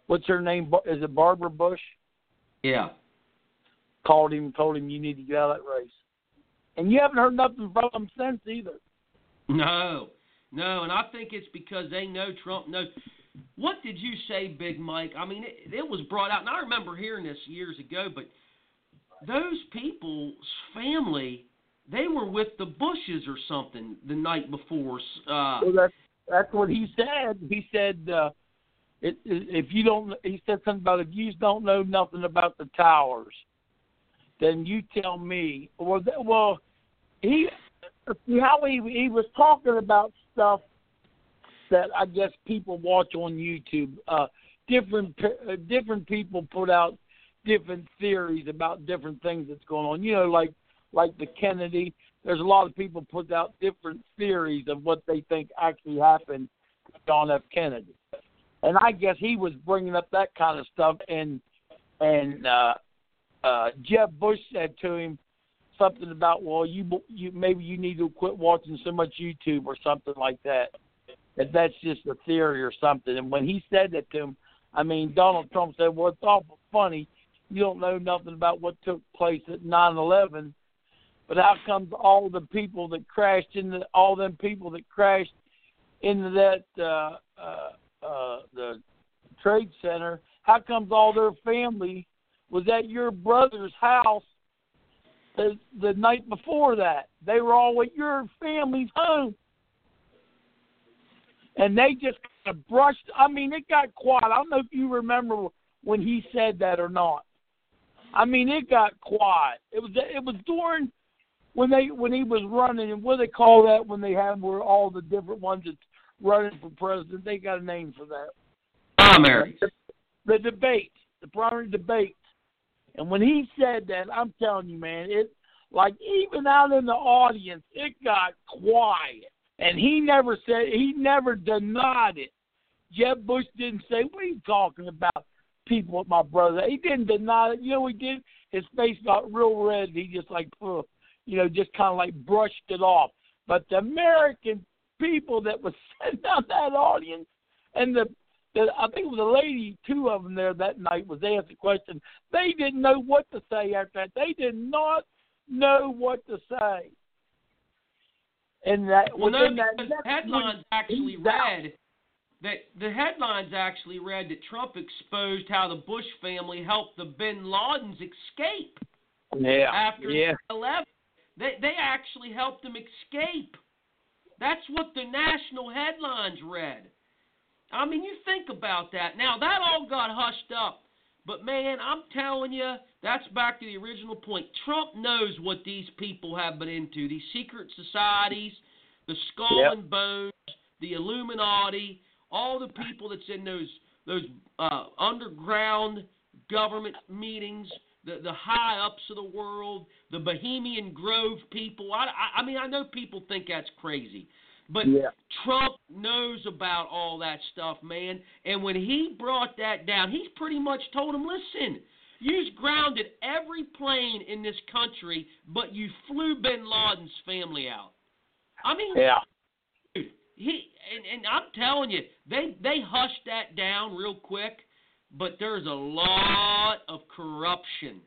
what's her name? Is it Barbara Bush? Yeah. Called him and told him you need to get out of that race. And you haven't heard nothing from him since either. No, no, and I think it's because they know Trump knows. What did you say, Big Mike? I mean, it, it was brought out, and I remember hearing this years ago. But those people's family, they were with the Bushes or something the night before. Uh, So that's that's what he said. He said uh, it, it, if you don't, he said something about if you don't know nothing about the towers, then you tell me. Well, th- well, he how he he was talking about stuff that I guess people watch on YouTube. Uh, different uh, different people put out different theories about different things that's going on. You know, like like the Kennedy. There's a lot of people put out different theories of what they think actually happened to John F. Kennedy, and I guess he was bringing up that kind of stuff. And and uh, uh, Jeb Bush said to him something about well, you you maybe you need to quit watching so much YouTube or something like that. That that's just a theory or something. And when he said that to him, I mean, Donald Trump said, "Well, it's awful funny. You don't know nothing about what took place at nine eleven, but how comes all the people that crashed into all them people that crashed into that uh, uh, uh, the trade center? How comes all their family was at your brother's house the the night before that? They were all at your family's home." and they just kind of brushed. I mean, it got quiet. I don't know if you remember when he said that or not. I mean, it got quiet. It was it was during when they when he was running, and what do they call that when they have where all the different ones that's running for president? They got a name for that. Primaries. The debate, the primary debate. And when he said that, I'm telling you, man, it like even out in the audience, it got quiet. And he never said he never denied it. Jeb Bush didn't say, What are you talking about? People with my brother. He didn't deny it. You know he did? His face got real red. He just like Ugh, you know, just kinda like brushed it off. But the American people that was sitting out that audience and the the, I think it was a lady, two of them there that night was asked the question. They didn't know what to say after that. They did not know what to say. And that well, no, because that headlines actually he's out. read that the headlines actually read that Trump exposed how the Bush family helped the Bin Ladens escape Yeah. after yeah. 11. They they actually helped them escape. That's what the national headlines read. I mean, you think about that. Now that all got hushed up, but man, I'm telling you, that's back to the original point. Trump knows what these people have been into. These secret societies, the skull Yep. and bones, the Illuminati, all the people that's in those those uh, underground government meetings, the the high ups of the world, the Bohemian Grove people. I, I, I mean, I know people think that's crazy, but Yeah. Trump knows about all that stuff, man. And when he brought that down, he's pretty much told him, listen, you've grounded every plane in this country, but you flew Bin Laden's family out. I mean, Yeah. dude, he and, and I'm telling you, they they hushed that down real quick, but there's a lot of corruption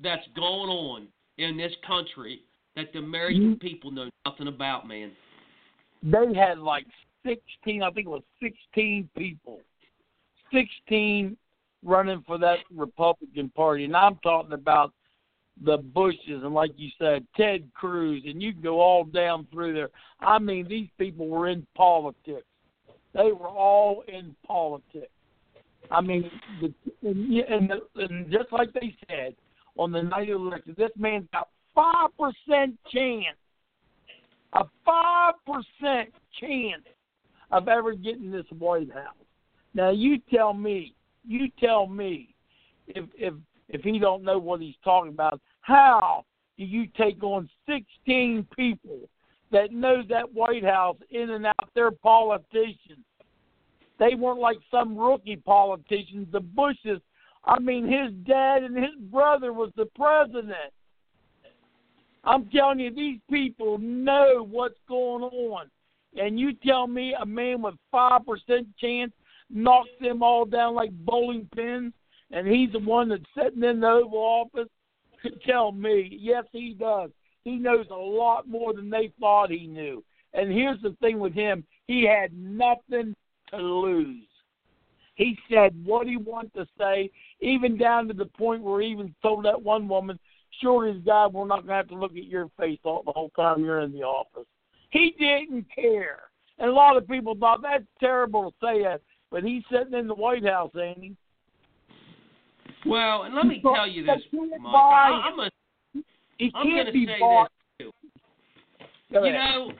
that's going on in this country that the American Mhm. people know nothing about, man. They had like sixteen I think it was sixteen people. Sixteen running for that Republican Party. And I'm talking about the Bushes and like you said, Ted Cruz and you can go all down through there. I mean, these people were in politics. They were all in politics. I mean, the, and, and, and just like they said on the night of the election, this man's got five percent chance, a five percent chance of ever getting this White House. Now you tell me, you tell me, if if if he don't know what he's talking about, how do you take on sixteen people that know that White House in and out? They're politicians. They weren't like some rookie politicians. The Bushes, I mean, his dad and his brother was the president. I'm telling you, these people know what's going on. And you tell me a man with five percent chance knocks them all down like bowling pins, and he's the one that's sitting in the Oval Office? Tell me, yes, he does. He knows a lot more than they thought he knew. And here's the thing with him: he had nothing to lose. He said what he wanted to say, even down to the point where he even told that one woman, "Sure as God, we're not going to have to look at your face all the whole time you're in the office." He didn't care, and a lot of people thought that's terrible to say that, but he's sitting in the White House, ain't he? Well, and let me So- tell you this, Mike. I'm a, He I'm can't be say bought. this too. You know,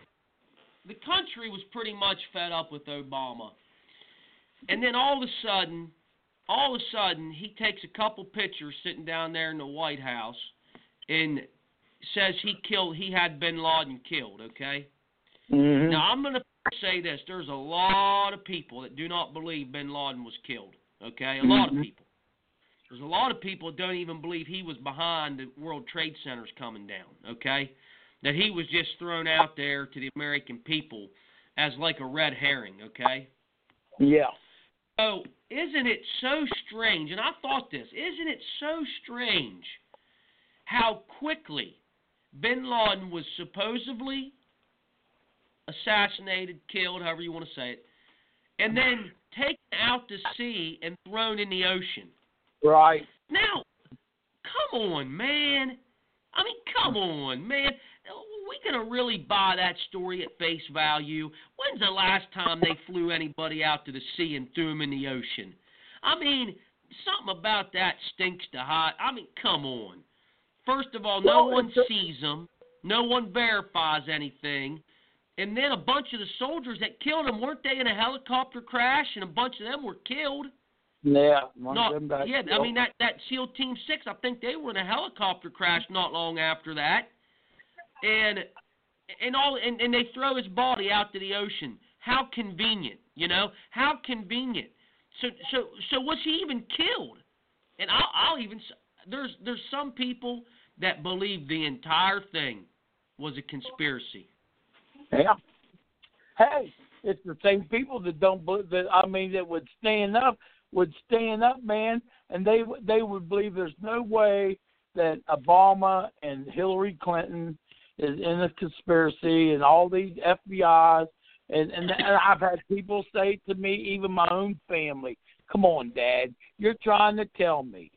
the country was pretty much fed up with Obama. And then all of a sudden, all of a sudden, he takes a couple pictures sitting down there in the White House and says he killed, he had Bin Laden killed, okay? Mhm. Now, I'm going to say this. There's a lot of people that do not believe Bin Laden was killed, okay? A lot of Mhm. people. There's a lot of people that don't even believe he was behind the World Trade Centers coming down, okay? That he was just thrown out there to the American people as like a red herring, okay? Yeah. So, isn't it so strange? And I thought this, isn't it so strange how quickly bin Laden was supposedly assassinated, killed, however you want to say it, and then taken out to sea and thrown in the ocean? Right. Now, come on, man. I mean, come on, man. We gonna really buy that story at face value? When's the last time they flew anybody out to the sea and threw them in the ocean? I mean, something about that stinks to high. I mean, come on. First of all, no Well, one a- sees them. No one verifies anything. And then a bunch of the soldiers that killed him weren't they in a helicopter crash? And a bunch of them were killed. Yeah. one of them got yeah, I mean that that SEAL Team Six. I think they were in a helicopter crash not long after that, and and all and, and they throw his body out to the ocean. How convenient, you know? How convenient. So so so was he even killed? And I'll, I'll even s- there's there's some people that believed the entire thing was a conspiracy. Yeah. Hey, it's the same people that don't believe that. I mean, that would stand up, would stand up, man, and they they would believe there's no way that Obama and Hillary Clinton is in a conspiracy, and all these FBI's, and and, and I've had people say to me, even my own family, "Come on, Dad, you're trying to tell me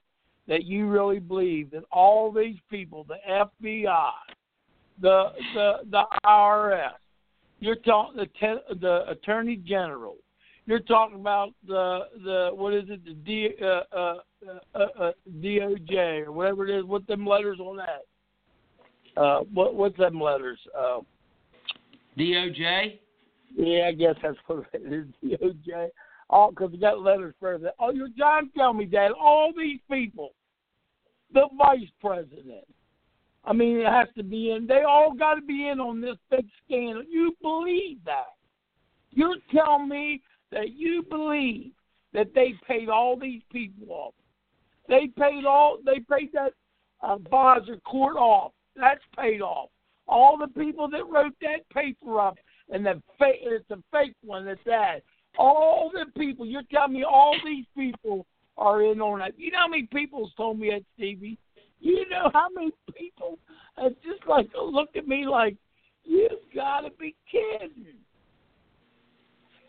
that you really believe that all these people, the FBI, the the the IRS, you're talking the te- the Attorney General, you're talking about the the what is it the D, uh, uh, uh, uh, DOJ or whatever it is. What them letters on that? Uh, what what's them letters? Uh, DOJ. yeah, I guess that's what it is. DOJ. All because we got letters for that. Oh, you're trying tell me that all these people, the vice president. I mean, it has to be in. They all got to be in on this big scandal. You believe that? You're telling me that you believe that they paid all these people off? They paid all. They paid that uh, court off. That's paid off. All the people that wrote that paper up, and the fake. It's a fake one. That's that. All the people. You're telling me all these people are in on that. You know how many people told me that, Stevie? You know how many people have just like looked at me like, you've got to be kidding.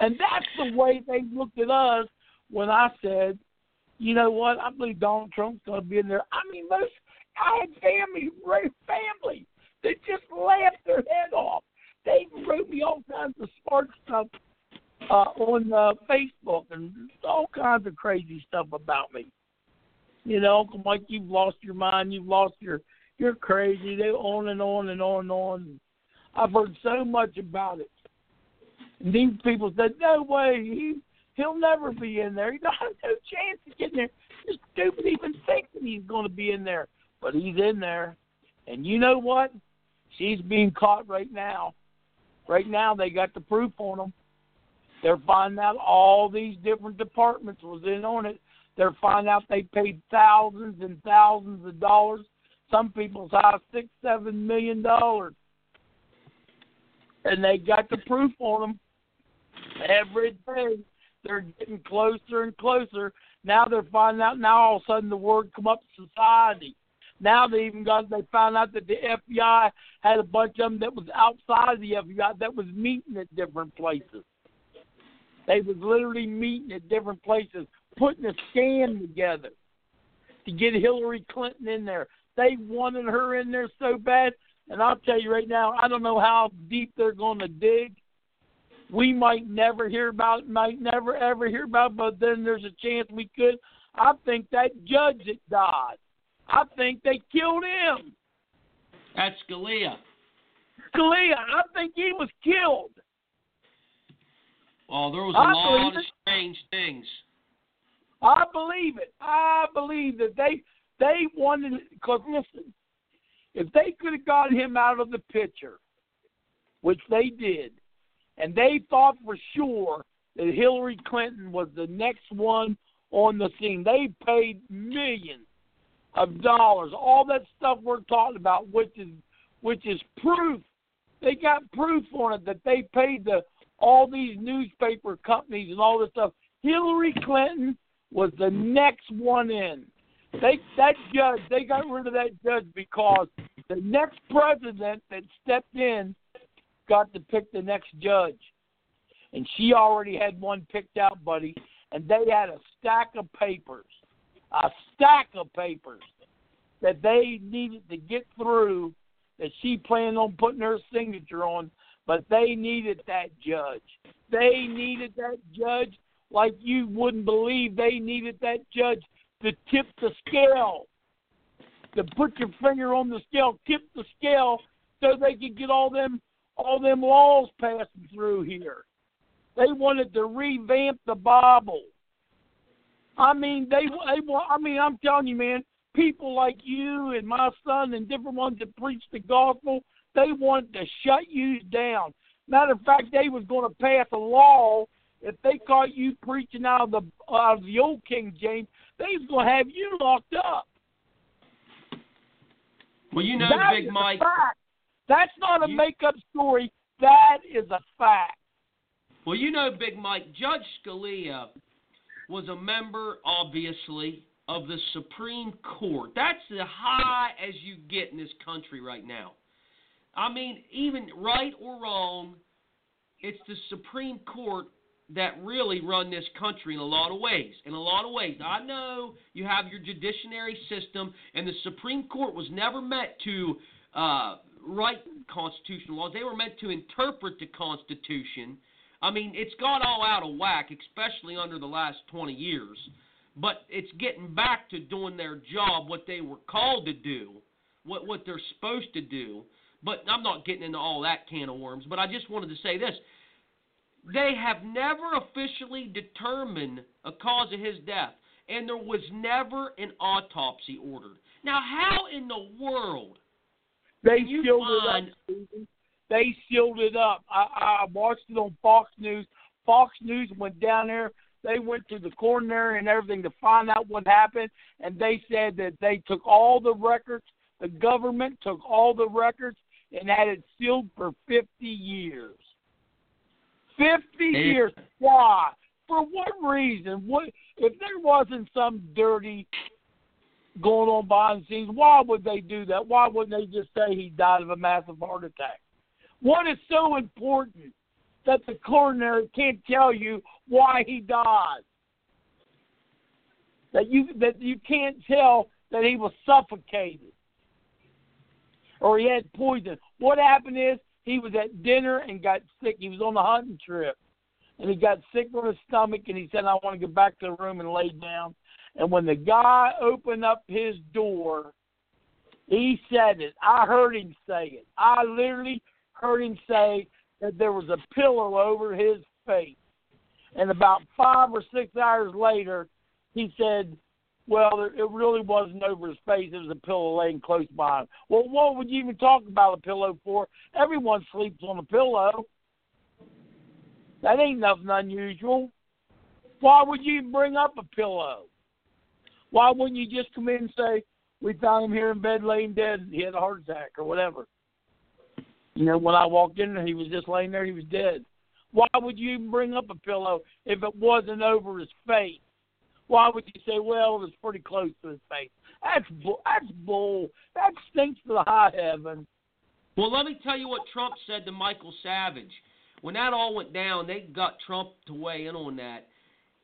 And that's the way they looked at us when I said, you know what, I believe Donald Trump's going to be in there. I mean, most, I had family, family, that just laughed their head off. They wrote me all kinds of smart stuff uh, on uh, Facebook and all kinds of crazy stuff about me. You know, Uncle Mike, you've lost your mind. You've lost your. You're crazy. They on and on and on and on. I've heard so much about it. And these people said, "No way. He he'll never be in there. He don't have no chance of getting there. You're stupid even thinking he's going to be in there, but he's in there. And you know what? She's being caught right now. Right now, they got the proof on them. They're finding out all these different departments was in on it. They're finding out they paid thousands and thousands of dollars. Some people's high six, seven million dollars, and they got the proof on them. Every day, they're getting closer and closer. Now they're finding out. Now all of a sudden, the word come up society. Now they even got. They found out that the FBI had a bunch of them that was outside of the FBI that was meeting at different places. They was literally meeting at different places, putting a scam together to get Hillary Clinton in there. They wanted her in there so bad, and I'll tell you right now, I don't know how deep they're going to dig. We might never hear about it, might never ever hear about it, but then there's a chance we could. I think that judge that died, I think they killed him. That's Scalia. Scalia, I think he was killed. Well, there was a I lot of strange things. I believe it. I believe that they they wanted because listen, if they could have got him out of the picture, which they did, and they thought for sure that Hillary Clinton was the next one on the scene. They paid millions of dollars. All that stuff we're talking about, which is which is proof. They got proof on it that they paid the all these newspaper companies and all this stuff. Hillary Clinton was the next one in. They that judge they got rid of that judge because the next president that stepped in got to pick the next judge. And she already had one picked out, buddy, and they had a stack of papers. A stack of papers that they needed to get through that she planned on putting her signature on, but they needed that judge. They needed that judge like you wouldn't believe they needed that judge to tip the scale, to put your finger on the scale, tip the scale, so they could get all them all them laws passing through here. They wanted to revamp the Bible. I mean, they they. I mean, I'm telling you, man. People like you and my son and different ones that preach the gospel, they wanted to shut you down. Matter of fact, they was going to pass a law if they caught you preaching out of the out of the old King James, they was gonna have you locked up. Well, you know, that Big Mike. That's not a you, make-up story. That is a fact. Well, you know, Big Mike, Judge Scalia was a member, obviously, of the Supreme Court. That's the high as you get in this country right now. I mean, even right or wrong, it's the Supreme Court that really run this country in a lot of ways. In a lot of ways. I know you have your judiciary system, and the Supreme Court was never meant to uh, write constitutional laws. They were meant to interpret the Constitution. I mean, it's got all out of whack, especially under the last 20 years. But it's getting back to doing their job, what they were called to do, what what they're supposed to do. But I'm not getting into all that can of worms. But I just wanted to say this: they have never officially determined a cause of his death, and there was never an autopsy ordered. Now, how in the world they sealed find... it up? They sealed it up. I, I watched it on Fox News. Fox News went down there. They went to the coronary and everything to find out what happened, and they said that they took all the records. The government took all the records and had it sealed for 50 years. 50 years. Why? For what reason? What if there wasn't some dirty going on behind the scenes? Why would they do that? Why wouldn't they just say he died of a massive heart attack? What is so important that the coroner can't tell you why he died? That you that you can't tell that he was suffocated or he had poison. What happened is he was at dinner and got sick. He was on the hunting trip, and he got sick on his stomach. And he said, "I want to go back to the room and lay down." And when the guy opened up his door, he said it. I heard him say it. I literally heard him say that there was a pillow over his face. And about five or six hours later, he said, well, it really wasn't over his face. It was a pillow laying close by him. Well, what would you even talk about a pillow for? Everyone sleeps on a pillow. That ain't nothing unusual. Why would you bring up a pillow? Why wouldn't you just come in and say, we found him here in bed laying dead. He had a heart attack or whatever. You know, when I walked in there, he was just laying there. He was dead. Why would you even bring up a pillow if it wasn't over his face? Why would you say, well, it was pretty close to his face? That's bull. That's bull. That stinks to the high heaven. Well, let me tell you what Trump said to Michael Savage. When that all went down, they got Trump to weigh in on that.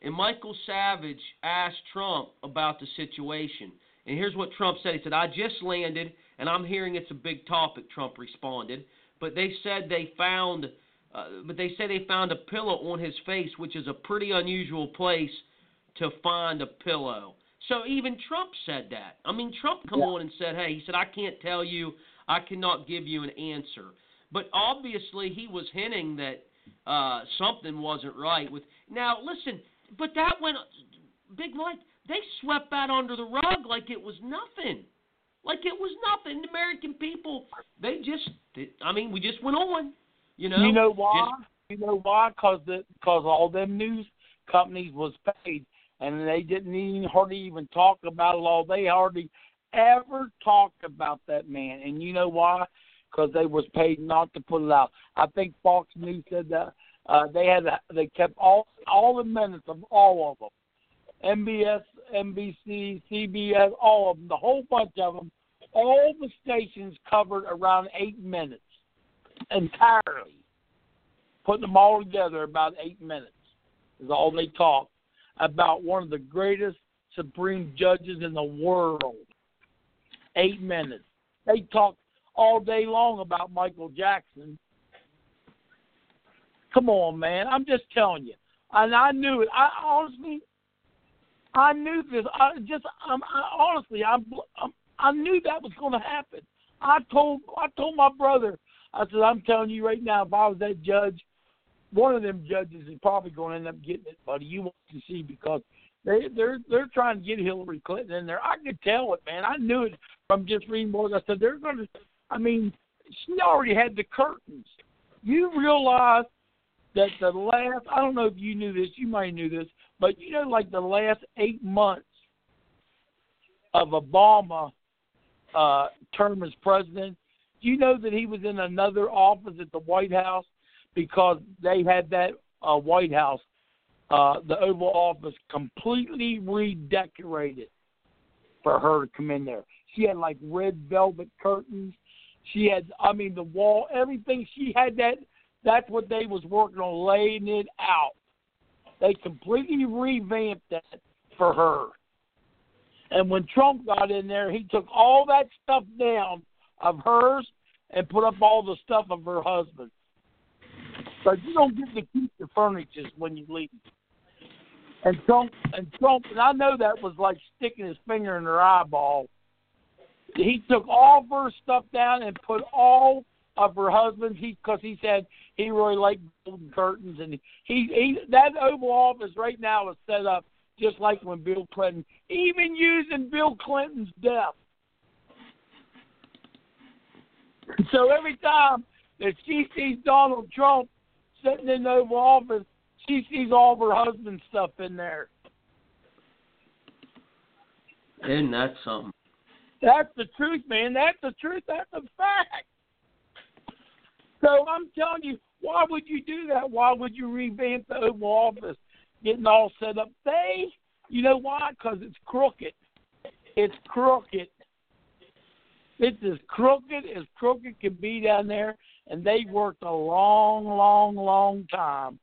And Michael Savage asked Trump about the situation. And here's what Trump said. He said, I just landed, and I'm hearing it's a big topic, Trump responded. But they said they found. Uh, but they said they found a pillow on his face, which is a pretty unusual place to find a pillow. So even Trump said that. I mean, Trump come yeah. on and said, "Hey," he said, "I can't tell you. I cannot give you an answer." But obviously, he was hinting that uh, something wasn't right with. Now, listen, but that went big Mike. They swept that under the rug like it was nothing. Like it was nothing. The American people, they just, I mean, we just went on. You know. You know why? Just, you know why? Because the because all them news companies was paid and they didn't even hardly even talk about it all. They hardly ever talked about that man, and you know why? Because they was paid not to put it out. I think Fox News said that uh, they had they kept all all the minutes of all of them, MBS, NBC, CBS, all of them, the whole bunch of them. All the stations covered around eight minutes entirely, putting them all together about eight minutes is all they talked about one of the greatest supreme judges in the world. Eight minutes. They talked all day long about Michael Jackson. Come on, man. I'm just telling you. And I knew it. I honestly, I knew this. I just, I'm, I, honestly, I'm, I'm, I knew that was going to happen. I told, I told my brother. I said, I'm telling you right now, if I was that judge, one of them judges is probably going to end up getting it, buddy. You want to see because they they're they're trying to get Hillary Clinton in there. I could tell it, man. I knew it from just reading more. I said they're going to. I mean, she already had the curtains. You realize that the last I don't know if you knew this, you might knew this, but you know, like the last eight months of Obama uh term as president, you know that he was in another office at the White House because they had that uh, White House, uh, the Oval Office, completely redecorated for her to come in there. She had like red velvet curtains. She had, I mean, the wall, everything. She had that. That's what they was working on, laying it out. They completely revamped that for her. And when Trump got in there, he took all that stuff down of hers and put up all the stuff of her husband. But you don't get to keep the furniture when you leave. And Trump and Trump and I know that was like sticking his finger in her eyeball. He took all of her stuff down and put all of her husband's. He because he said he really liked golden curtains and he, he that Oval Office right now is set up just like when Bill Clinton, even using Bill Clinton's death. So every time that she sees Donald Trump, sitting in the Oval Office, she sees all of her husband's stuff in there. Isn't that something? That's the truth, man. That's the truth. That's a fact. So I'm telling you, why would you do that? Why would you revamp the Oval Office, getting all set up? They, you know why? Because it's crooked. It's crooked. It's as crooked as crooked can be down there, and they worked a long, long, long time.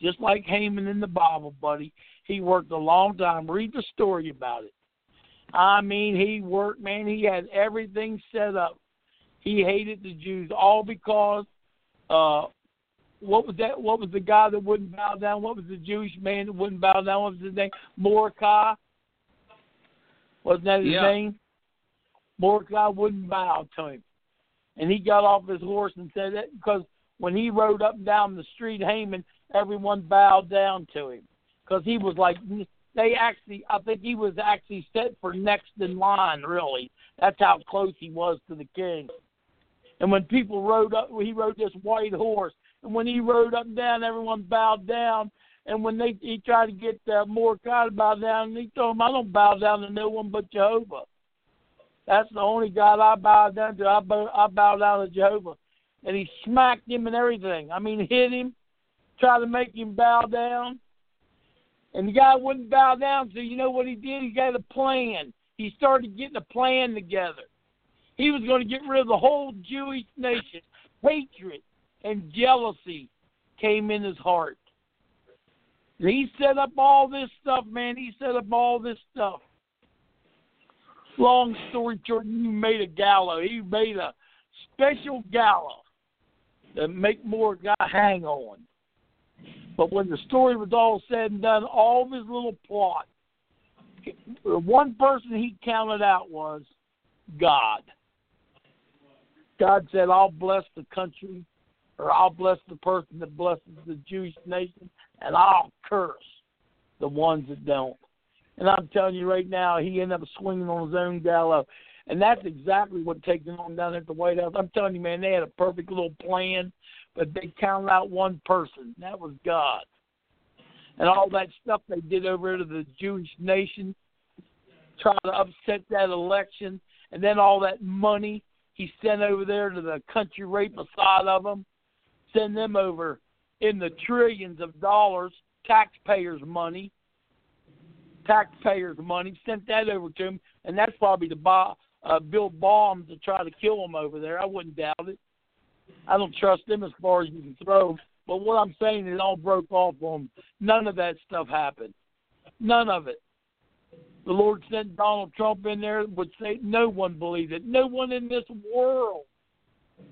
Just like Haman in the Bible, buddy. He worked a long time. Read the story about it. I mean, he worked, man. He had everything set up. He hated the Jews all because uh what was that? What was the guy that wouldn't bow down? What was the Jewish man that wouldn't bow down? What was his name? Mordecai. Wasn't that his yeah. name? Mordecai wouldn't bow to him and he got off his horse and said that because when he rode up and down the street, Haman, everyone bowed down to him because he was like they actually. I think he was actually set for next in line. Really, that's how close he was to the king. And when people rode up, he rode this white horse, and when he rode up and down, everyone bowed down. And when they he tried to get uh, Mordecai to bow down, and he told him, "I don't bow down to no one but Jehovah." That's the only God I bow down to. I bow, I bow down to Jehovah. And he smacked him and everything. I mean, hit him, tried to make him bow down. And the guy wouldn't bow down, so you know what he did? He got a plan. He started getting a plan together. He was going to get rid of the whole Jewish nation. Hatred and jealousy came in his heart. And he set up all this stuff, man. He set up all this stuff long story short, he made a gallows. He made a special gallows to make Mordecai hang on. But when the story was all said and done, all of his little plot, the one person he counted out was God. God said, I'll bless the country, or I'll bless the person that blesses the Jewish nation, and I'll curse the ones that don't. And I'm telling you right now, he ended up swinging on his own gallows. And that's exactly what taking on down at the White House. I'm telling you, man, they had a perfect little plan, but they counted out one person. That was God. and all that stuff they did over to the Jewish nation, try to upset that election, and then all that money he sent over there to the country right beside of them, send them over in the trillions of dollars, taxpayers' money, taxpayers' money, sent that over to him, and that's probably to buy, uh, build bombs to try to kill him over there. I wouldn't doubt it. I don't trust them as far as you can throw. But what I'm saying, it all broke off on. him. None of that stuff happened. None of it. The Lord sent Donald Trump in there would say no one believes it. No one in this world,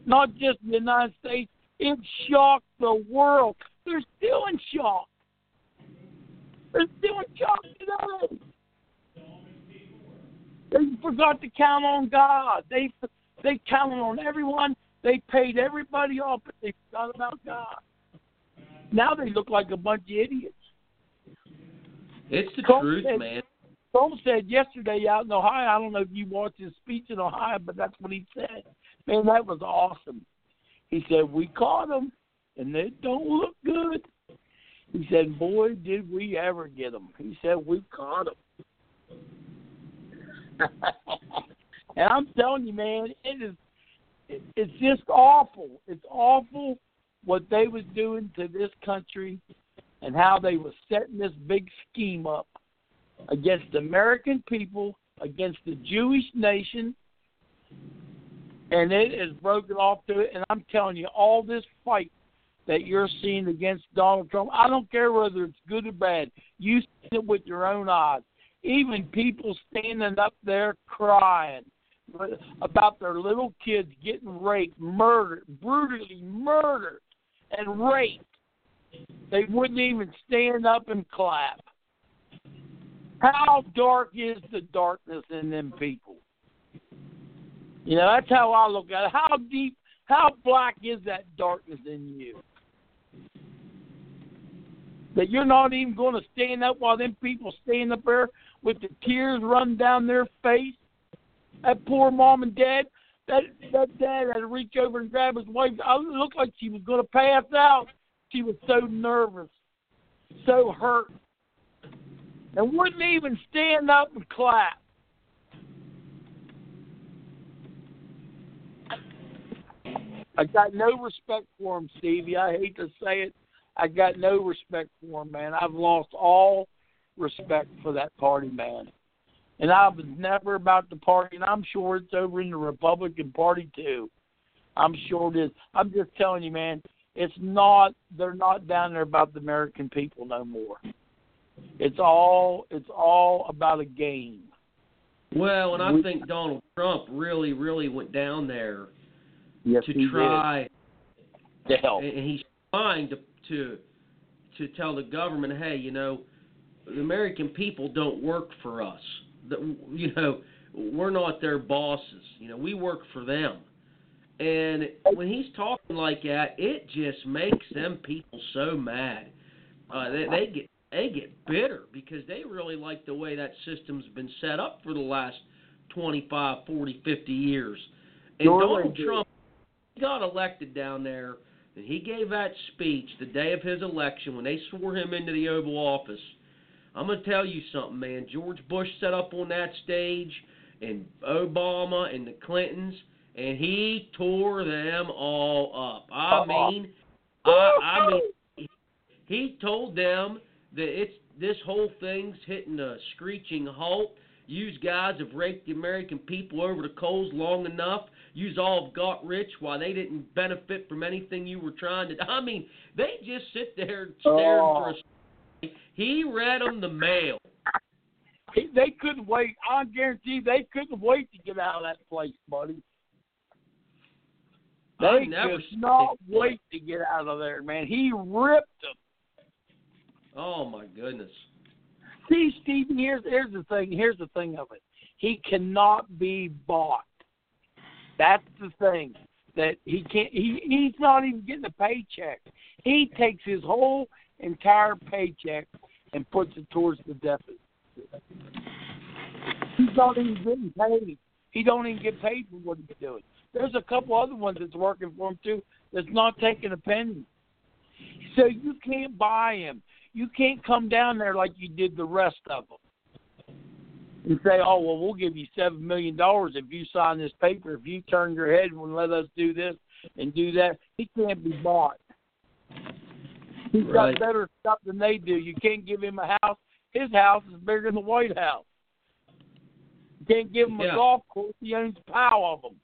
not just the United States, it shocked the world. They're still in shock. They're still in shock today. They forgot to count on God. They they counted on everyone. They paid everybody off, but they forgot about God. Now they look like a bunch of idiots. It's the Trump truth, said- man. Trump said yesterday out in Ohio, I don't know if you watched his speech in Ohio, but that's what he said. Man, that was awesome. He said, We caught them, and they don't look good. He said, Boy, did we ever get them. He said, We caught them. and I'm telling you, man, it is. it- It's just awful. It's awful what they was doing to this country, and how they was setting this big scheme up against the American people, against the Jewish nation, and it is broken off to it. And I'm telling you, all this fight that you're seeing against Donald Trump, I don't care whether it's good or bad. You see it with your own eyes. Even people standing up there crying about their little kids getting raped, murdered, brutally murdered, and raped. They wouldn't even stand up and clap. How dark is the darkness in them people? You know, that's how I look at it. How deep, how black is that darkness in you? That you're not even going to stand up while them people stand up there with the tears running down their face. That poor mom and dad, that that dad had to reach over and grab his wife. I looked like she was going to pass out. She was so nervous, so hurt and wouldn't even stand up and clap. I got no respect for him, Stevie. I hate to say it. I got no respect for him, man. I've lost all respect for that party, man. And I was never about the party, and I'm sure it's over in the Republican Party too. I'm sure it is. I'm just telling you, man. It's not. They're not down there about the American people no more. It's all it's all about a game. Well, and I We- think Donald Trump really, really went down there Yes, to try, to help. and he's trying to to to tell the government, hey, you know, the American people don't work for us. You know, we're not their bosses. You know, we work for them. And when he's talking like that, it just makes them people so mad. Uh, they, they get they get bitter because they really like the way that system's been set up for the last 25, 40, 50 years. And Donald. Trump got elected down there, and he gave that speech the day of his election when they swore him into the Oval Office. I'm gonna tell you something, man. George Bush set up on that stage, and Obama and the Clintons, and he tore them all up. I Uh-uh. mean, I, I mean, he told them that it's this whole thing's hitting a screeching halt. Yous guys have raked the American people over the coals long enough. Yous all got rich while they didn't benefit from anything you were trying to. I mean, they just sit there stare Oh. for a. Oh. He read them the mail. He- They couldn't wait. I guarantee they couldn't wait to get out of that place, buddy. They I never could not it. wait to get out of there, man. He ripped them. Oh my goodness. See, Stephen, here's here's the thing. Here's the thing of it. He cannot be bought. That's the thing. That he can't. He he's not even getting a paycheck. He takes his whole entire paycheck and puts it towards the deficit. He's not even getting paid. He don't even get paid for what he's doing. There's a couple other ones that's working for him too. That's not taking a penny. So you can't buy him. You can't come down there like you did the rest of them and say, "Oh, well, we'll give you seven million dollars if you sign this paper. If you turn your head and let us do this and do that." He can't be bought. He's Right. got better stuff than they do. You can't give him a house. His house is bigger than the White House. You can't give him a golf course. He owns a pile of them.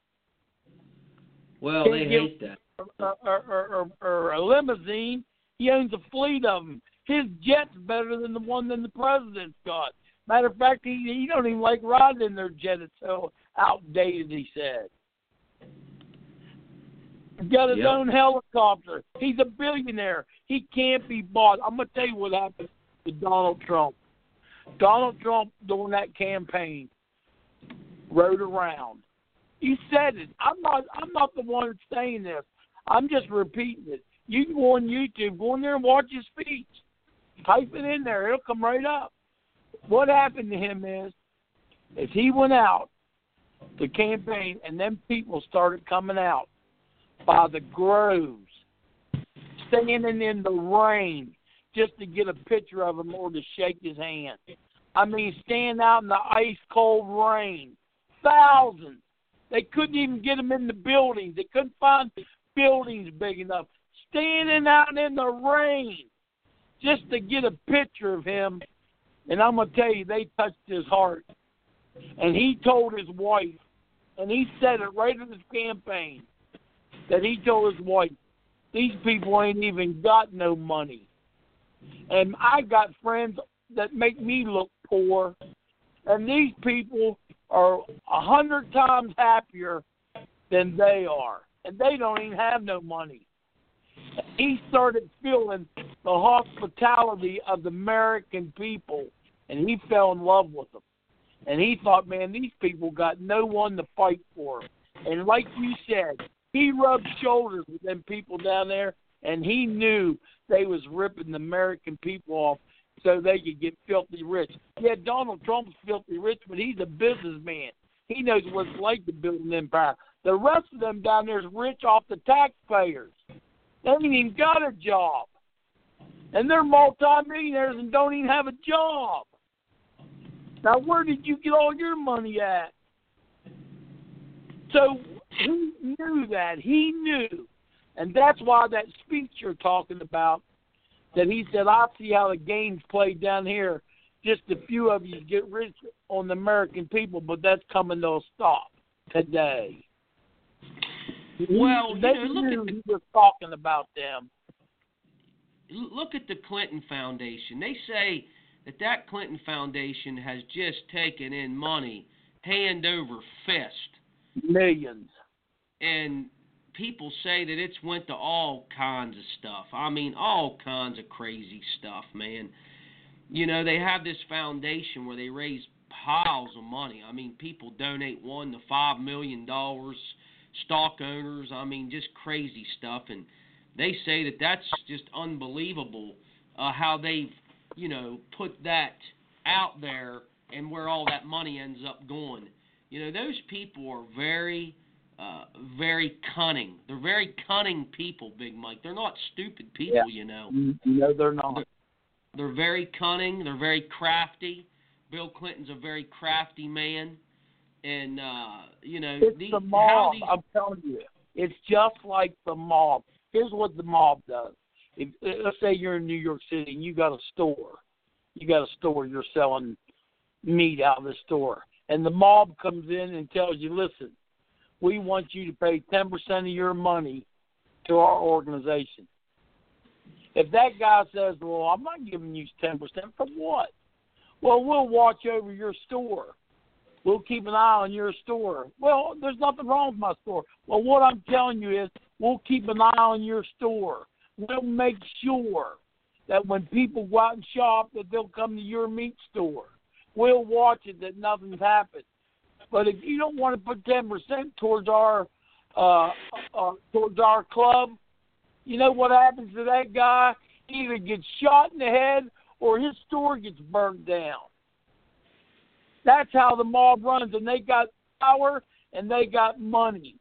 Well, Can't they hate that. Or, or, or, or, or a limousine. He owns a fleet of them. His jet's better than the one that the president's got. Matter of fact, he he don't even like riding in their jet. It's so outdated. He said. He's got his Yep. own helicopter. He's a billionaire. He can't be bought. I'm gonna tell you what happened to Donald Trump. Donald Trump during that campaign rode around. He said it. I'm not. I'm not the one saying this. I'm just repeating it. You can go on YouTube, go in there and watch his speech. Type it in there; it'll come right up. What happened to him is, is he went out to campaign, and then people started coming out by the groves, standing in the rain just to get a picture of him or to shake his hand. I mean, standing out in the ice cold rain, thousands. They couldn't even get him in the buildings. They couldn't find buildings big enough. Standing out in the rain just to get a picture of him. And I'm going to tell you, they touched his heart. And he told his wife, and he said it right in his campaign, that he told his wife, these people ain't even got no money. And I got friends that make me look poor, and these people are a hundred times happier than they are, and they don't even have no money. He started feeling the hospitality of the American people, and he fell in love with them. And he thought, man, these people got no one to fight for. And like you said, he rubbed shoulders with them people down there, and he knew they was ripping the American people off so they could get filthy rich. Yeah, Donald Trump's filthy rich, but he's a businessman. He knows what it's like to build an empire. The rest of them down there is rich off the taxpayers. They ain't even got a job. And they're multimillionaires and don't even have a job. Now, where did you get all your money at? So he knew that. He knew. And that's why that speech you're talking about, that he said, I see how the game's played down here. Just a few of you get rich on the American people, but that's coming to a stop today. Well, you they know, look knew at the- he was talking about them. Look at the Clinton Foundation. They say that that Clinton Foundation has just taken in money hand over fist. Millions. and people say that it's went to all kinds of stuff. I mean, all kinds of crazy stuff, man. You know, they have this foundation where they raise piles of money. I mean, people donate one to five million dollars. Stock owners, I mean, just crazy stuff, and they say that that's just unbelievable uh, how they've, you know, put that out there and where all that money ends up going. You know, those people are very uh, very cunning. They're very cunning people, Big Mike. They're not stupid people, Yeah. you know. No, they're not. They're very cunning. They're very crafty. Bill Clinton's a very crafty man, and uh, you know It's these, the how mob. these I'm telling you, it's just like the mob. Here's what the mob does. If, eh, let's say you're in New York City and you got a store, you got a store you're selling meat out of the store, and the mob comes in and tells you, listen, we want you to pay 10% of your money to our organization. If that guy says, well, I'm not giving you 10% for what? Well, we'll watch over your store. We'll keep an eye on your store. Well, there's nothing wrong with my store. Well, what I'm telling you is we'll keep an eye on your store. We'll make sure that when people go out and shop that they'll come to your meat store. We'll watch it that nothing's happened. But if you don't want to put ten percent towards our uh, uh towards our club, you know what happens to that guy? He either gets shot in the head or his store gets burned down. That's how the mob runs, and they got power and they got money.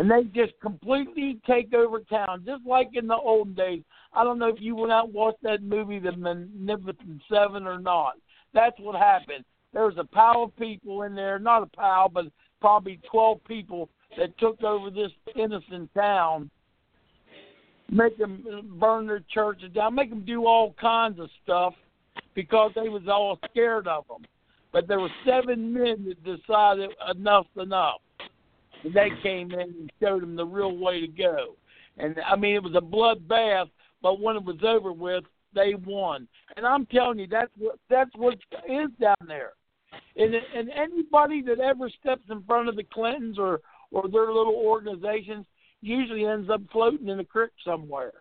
And they just completely take over town, just like in the old days. I don't know if you went out and watched that movie, The Magnificent Seven, or not. That's what happened. There was a pile of people in there, not a pile, but probably 12 people that took over this innocent town, make them burn their churches down, make them do all kinds of stuff because they was all scared of them. But there were seven men that decided enough's enough. And they came in and showed them the real way to go. And I mean, it was a bloodbath, but when it was over with, they won. And I'm telling you, that's what that's what is down there. And and anybody that ever steps in front of the Clintons or or their little organizations usually ends up floating in a creek somewhere.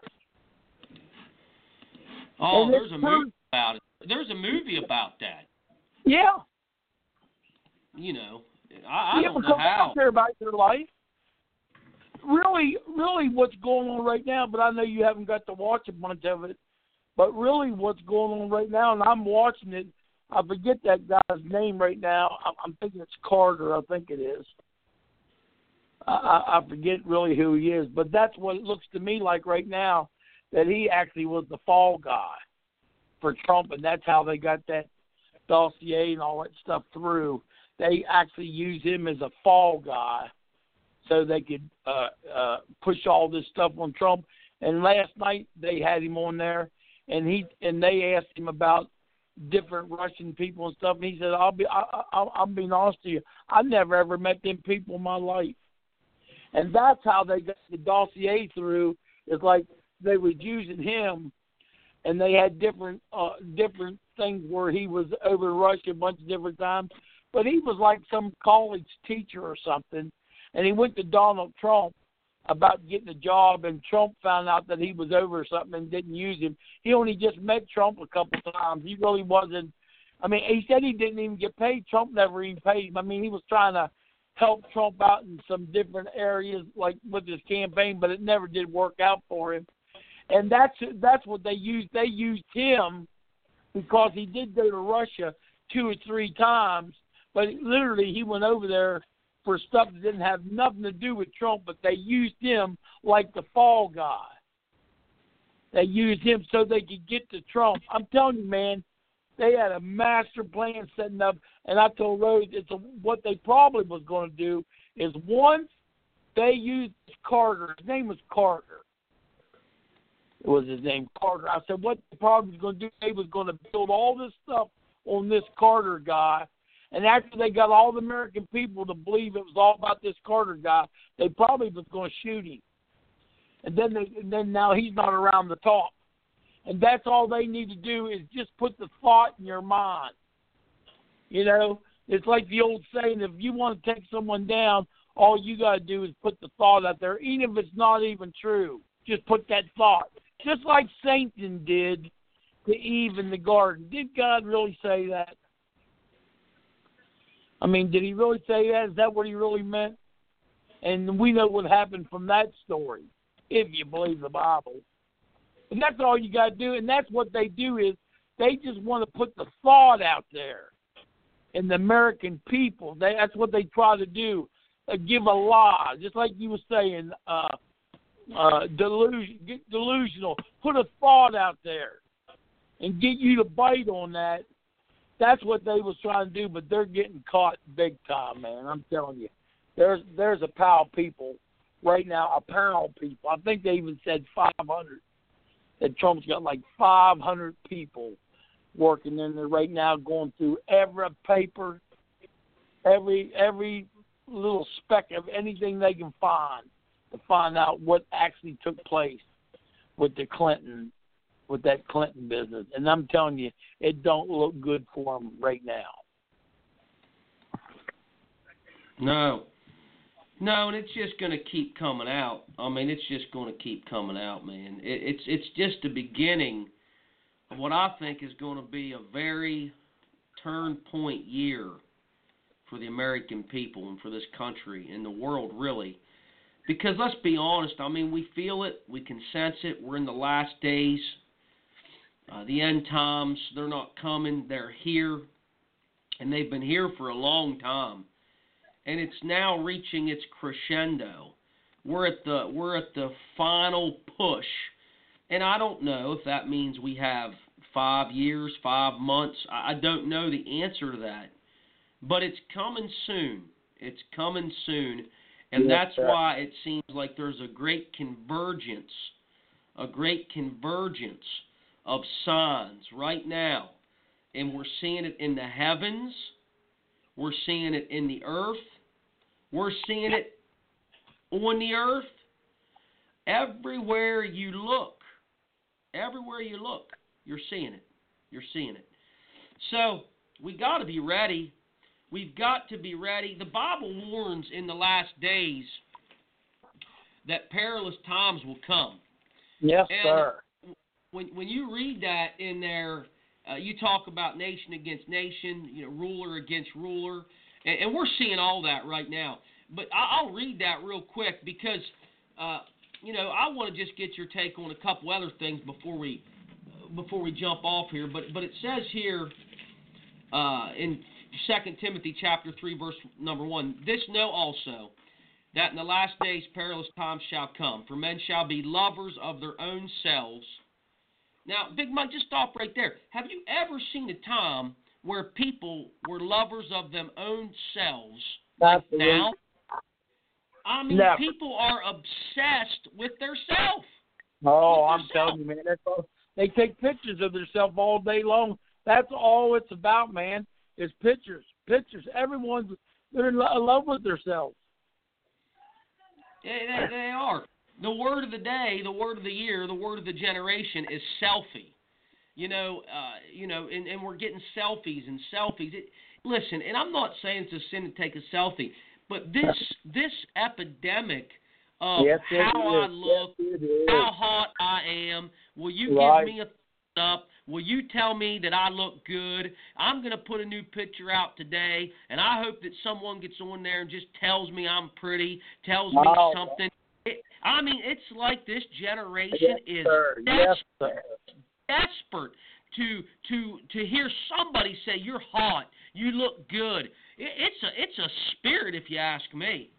Oh, And there's a movie about it. There's a movie about that. Yeah, You know, I, I yeah, don't know how. care about their life. Really, really, what's going on right now? But I know you haven't got to watch a bunch of it. But really, what's going on right now, and I'm watching it. I forget that guy's name right now. I'm, I'm thinking it's Carter. I think it is. I I forget really who he is, but that's what it looks to me like right now. That he actually was the fall guy for Trump, and that's how they got that dossier and all that stuff through. They actually use him as a fall guy, so they could uh, uh, push all this stuff on Trump. And last night they had him on there, and he and they asked him about different Russian people and stuff, and he said, "I'll be, I, I, I'm being honest to you, I never ever met them people in my life." And that's how they got the dossier through. Is like they was using him, and they had different uh different things where he was over in Russia a bunch of different times. But he was like some college teacher or something, and he went to Donald Trump about getting a job, and Trump found out that he was over something and didn't use him. He only just met Trump a couple times. He really wasn't. I mean, he said he didn't even get paid. Trump never even paid him. I mean, he was trying to help Trump out in some different areas, like with his campaign, but it never did work out for him. And that's that's what they used. They used him because he did go to Russia two or three times, but literally he went over there for stuff that didn't have nothing to do with Trump, but they used him like the fall guy. They used him so they could get to Trump. I'm telling you, man, they had a master plan setting up, and I told Rose it's a, what they probably was going to do is once they used Carter, his name was Carter. It was his name Carter. I said what they probably was going to do, they was going to build all this stuff on this Carter guy. And after they got all the American people to believe it was all about this Carter guy, they probably was going to shoot him. And then they, and then now he's not around the talk. And that's all they need to do is just put the thought in your mind. You know, it's like the old saying: if you want to take someone down, all you got to do is put the thought out there, even if it's not even true. Just put that thought, just like Satan did to Eve in the garden. Did God really say that? I mean, did he really say that? Is that what he really meant? And we know what happened from that story, if you believe the Bible. And that's all you got to do. And that's what they do is they just want to put the thought out there in the American people. They, that's what they try to do. Uh, give a lie, just like you were saying, uh, uh, delusion, get delusional. Put a thought out there and get you to bite on that. That's what they was trying to do, but they're getting caught big time, man. I'm telling you. There's there's a pile of people right now, a pile of people. I think they even said 500 that Trump's got like 500 people working in there right now, going through every paper, every every little speck of anything they can find to find out what actually took place with the Clinton, with that Clinton business. And I'm telling you, it don't look good for them right now. No. No, and it's just going to keep coming out. I mean, it's just going to keep coming out, man. It, it's it's just the beginning of what I think is going to be a very turn point year for the American people and for this country and the world, really. Because let's be honest, I mean, we feel it, we can sense it. We're in the last days. Uh, the end times, they're not coming, they're here. And they've been here for a long time and it's now reaching its crescendo. we're at the we're at the final push, and I don't know if that means we have five years, five months. I don't know the answer to that, but it's coming soon. It's coming soon, and that's why it seems like there's a great convergence, a great convergence of signs right now, and we're seeing it in the heavens, we're seeing it in the earth, we're seeing it on the earth. Everywhere you look, everywhere you look, you're seeing it. You're seeing it. So we got to be ready. We've got to be ready. The Bible warns in the last days that perilous times will come. Yes, And- sir. When when you read that in there, uh, you talk about nation against nation, you know, ruler against ruler, and, and we're seeing all that right now. But I, I'll read that real quick because, uh, you know, I want to just get your take on a couple other things before we before we jump off here. But but it says here uh, in Second Timothy chapter three verse number one, this know also that in the last days perilous times shall come, for men shall be lovers of their own selves. Now, Big Mike, just stop right there. Have you ever seen a time where people were lovers of them own selves like now? I mean, Never. people are obsessed with their self. Oh, With I'm telling you, man. That's all. They take pictures of themselves all day long. That's all it's about, man. Is pictures, pictures. Everyone's they're in love with themselves. They, they, they are. The word of the day, the word of the year, the word of the generation is selfie. You know, uh, you know, and, and we're getting selfies and selfies. It, listen, and I'm not saying it's a sin to take a selfie, but this this epidemic of yes, how I is. look, Yes, how hot I am. Will you Right. give me a thumbs up? Will you tell me that I look good? I'm going to put a new picture out today, and I hope that someone gets on there and just tells me I'm pretty, tells me Wow. something. I mean, it's like this generation Yes, is sir. Yes, desperate to to to hear somebody say you're hot, you look good. It, it's a it's a spirit, if you ask me.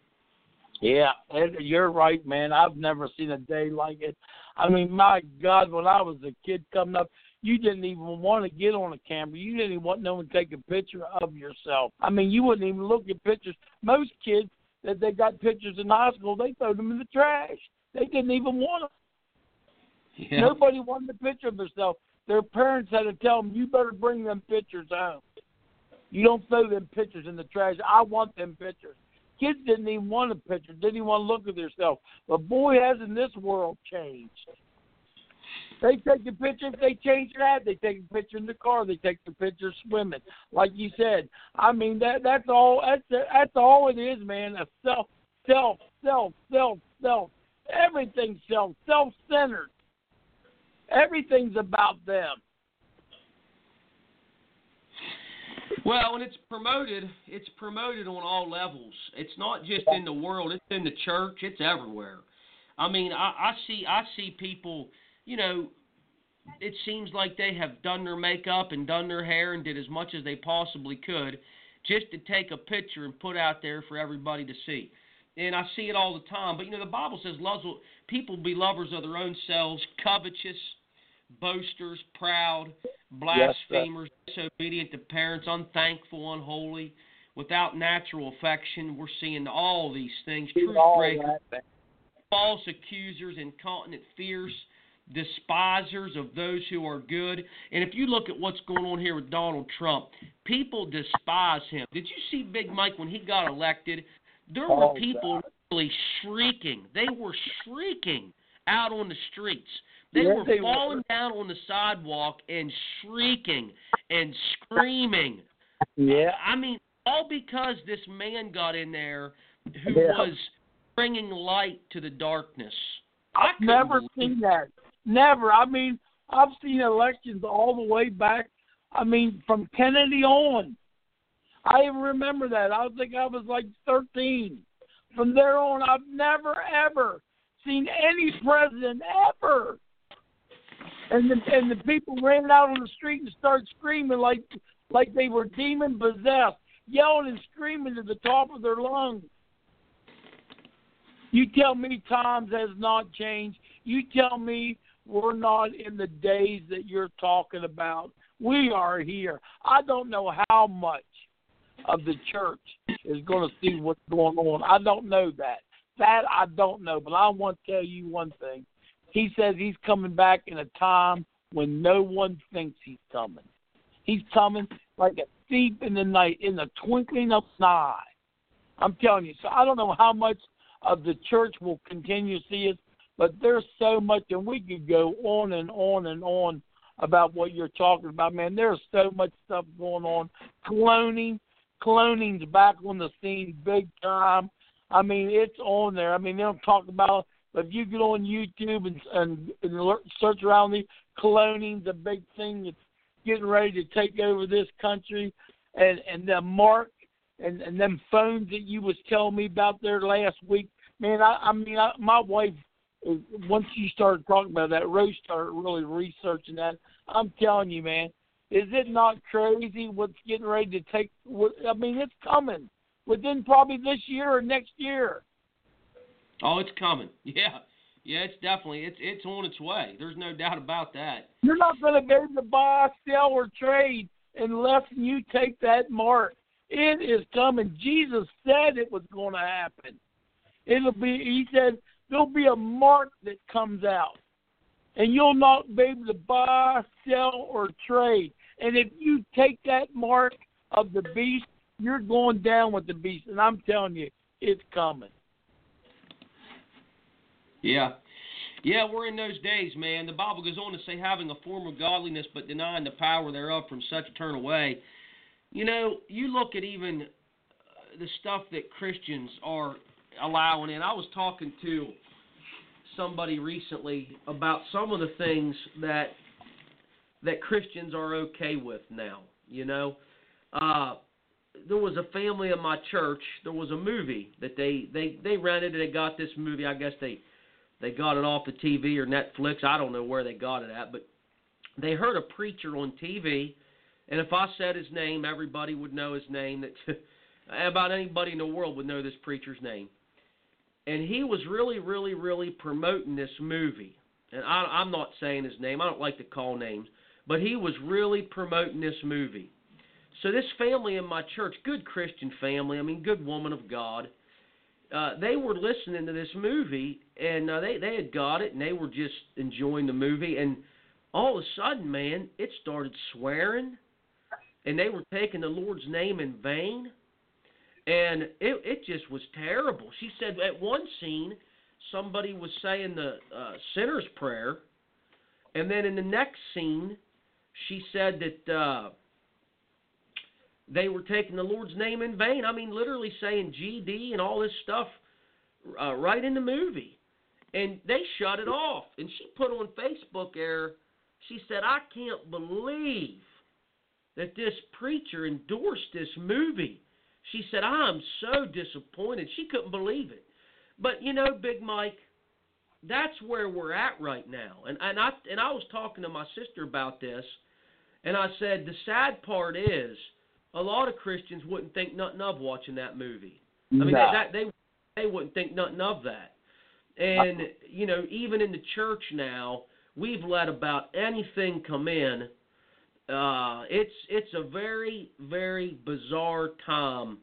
Yeah, and you're right, man. I've never seen a day like it. I mean, my God, when I was a kid coming up, you didn't even want to get on a camera. You didn't even want no one to take a picture of yourself. I mean, you wouldn't even look at pictures. Most kids that they got pictures in high school, they throw them in the trash. They didn't even want them. Yeah. Nobody wanted a picture of themselves. Their parents had to tell them, "You better bring them pictures home. You don't throw them pictures in the trash. I want them pictures." Kids didn't even want a picture, didn't even want to look at themselves. But boy, hasn't this world changed. They take a picture if they change that. They take a picture in the car. They take the picture swimming, like you said. I mean that that's all. That's that's all it is, man. A self, self, self, self, self. Everything's self, self-centered. Everything's about them. Well, when it's promoted, it's promoted on all levels. It's not just in the world; it's in the church. It's everywhere. I mean, I, I see, I see people. You know, it seems like they have done their makeup and done their hair and did as much as they possibly could, just to take a picture and put out there for everybody to see. And I see it all the time. But you know, the Bible says, loves will, people be lovers of their own selves, covetous, boasters, proud, blasphemers, disobedient to parents, unthankful, unholy, without natural affection. We're seeing all these things. Truth breakers, false accusers, incontinent, fierce, despisers of those who are good. And if you look at what's going on here with Donald Trump, people despise him. Did you see Big Mike when he got elected? There were Oh, people really shrieking. They were shrieking out on the streets. They Yes, were they were. falling down on the sidewalk and shrieking and screaming. Yeah. I mean, all because this man got in there who Yeah. was bringing light to the darkness. I I've never seen that. Never. I mean, I've seen elections all the way back. I mean, from Kennedy on. I even remember that. I think I was like 13. From there on, I've never ever seen any president ever. And the and the people ran out on the street and started screaming like like they were demon possessed, yelling and screaming to the top of their lungs. You tell me times has not changed. You tell me we're not in the days that you're talking about. We are here. I don't know how much of the church is going to see what's going on. I don't know that. That I don't know. But I want to tell you one thing. He says he's coming back in a time when no one thinks he's coming. He's coming like a thief in the night, in the twinkling of an eye. I'm telling you. So I don't know how much of the church will continue to see us, but there's so much, and we could go on and on and on about what you're talking about, man. There's so much stuff going on. Cloning, cloning's back on the scene big time. I mean, it's on there. I mean, they don't talk about but if you get on YouTube and, and, and search around the cloning's a big thing that's getting ready to take over this country, and and the mark and and them phones that you was telling me about there last week, man. I I mean, I, my wife once you started talking about that, Rose started really researching that. I'm telling you, man, is it not crazy what's getting ready to take? I mean, it's coming within probably this year or next year. Oh, it's coming. Yeah, yeah, it's definitely it's it's on its way. There's no doubt about that. You're not going to be able to buy, sell, or trade unless you take that mark. It is coming. Jesus said it was going to happen. It'll be. He said there'll be a mark that comes out, and you'll not be able to buy, sell, or trade. And if you take that mark of the beast, you're going down with the beast. And I'm telling you, it's coming. Yeah. Yeah, we're in those days, man. The Bible goes on to say, having a form of godliness but denying the power thereof from such a turn away. You know, you look at even the stuff that Christians are allowing in. I was talking to somebody recently about some of the things that that Christians are okay with now. You know, uh, there was a family in my church. There was a movie that they they they rented. and They got this movie. I guess they they got it off the TV or Netflix. I don't know where they got it at, but they heard a preacher on TV, and if I said his name, everybody would know his name. That about anybody in the world would know this preacher's name. And he was really, really, really promoting this movie. And I, I'm not saying his name. I don't like to call names, but he was really promoting this movie. So this family in my church, good Christian family, I mean, good woman of God uh, they were listening to this movie and uh, they they had got it and they were just enjoying the movie and all of a sudden, man, it started swearing and they were taking the Lord's name in vain and it it just was terrible. She said at one scene somebody was saying the uh, sinner's prayer and then in the next scene she said that uh they were taking the Lord's name in vain. I mean, literally saying GD and all this stuff uh, right in the movie. And they shut it off. And she put on Facebook there, she said, I can't believe that this preacher endorsed this movie. She said, I'm so disappointed. She couldn't believe it. But you know, Big Mike, that's where we're at right now. And and I and I was talking to my sister about this, and I said the sad part is a lot of Christians wouldn't think nothing of watching that movie. I mean, no. that, they they wouldn't think nothing of that. And you know, even in the church now, we've let about anything come in. Uh, it's it's a very very bizarre time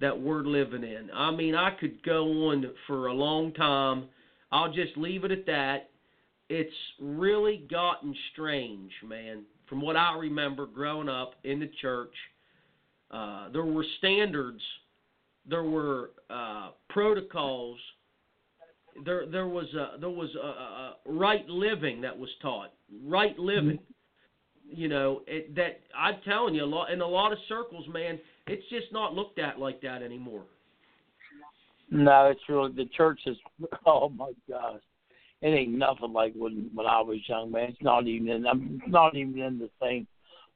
that we're living in. I mean, I could go on for a long time. I'll just leave it at that. It's really gotten strange, man. From what I remember growing up in the church, uh, there were standards, there were uh, protocols, there there was a, there was a, a right living that was taught, right living. Mm-hmm. You know it, that I'm telling you, a lot in a lot of circles, man, it's just not looked at like that anymore. No, it's really the church is. Oh my gosh, it ain't nothing like when when I was young, man. It's not even in. I'm not even in the same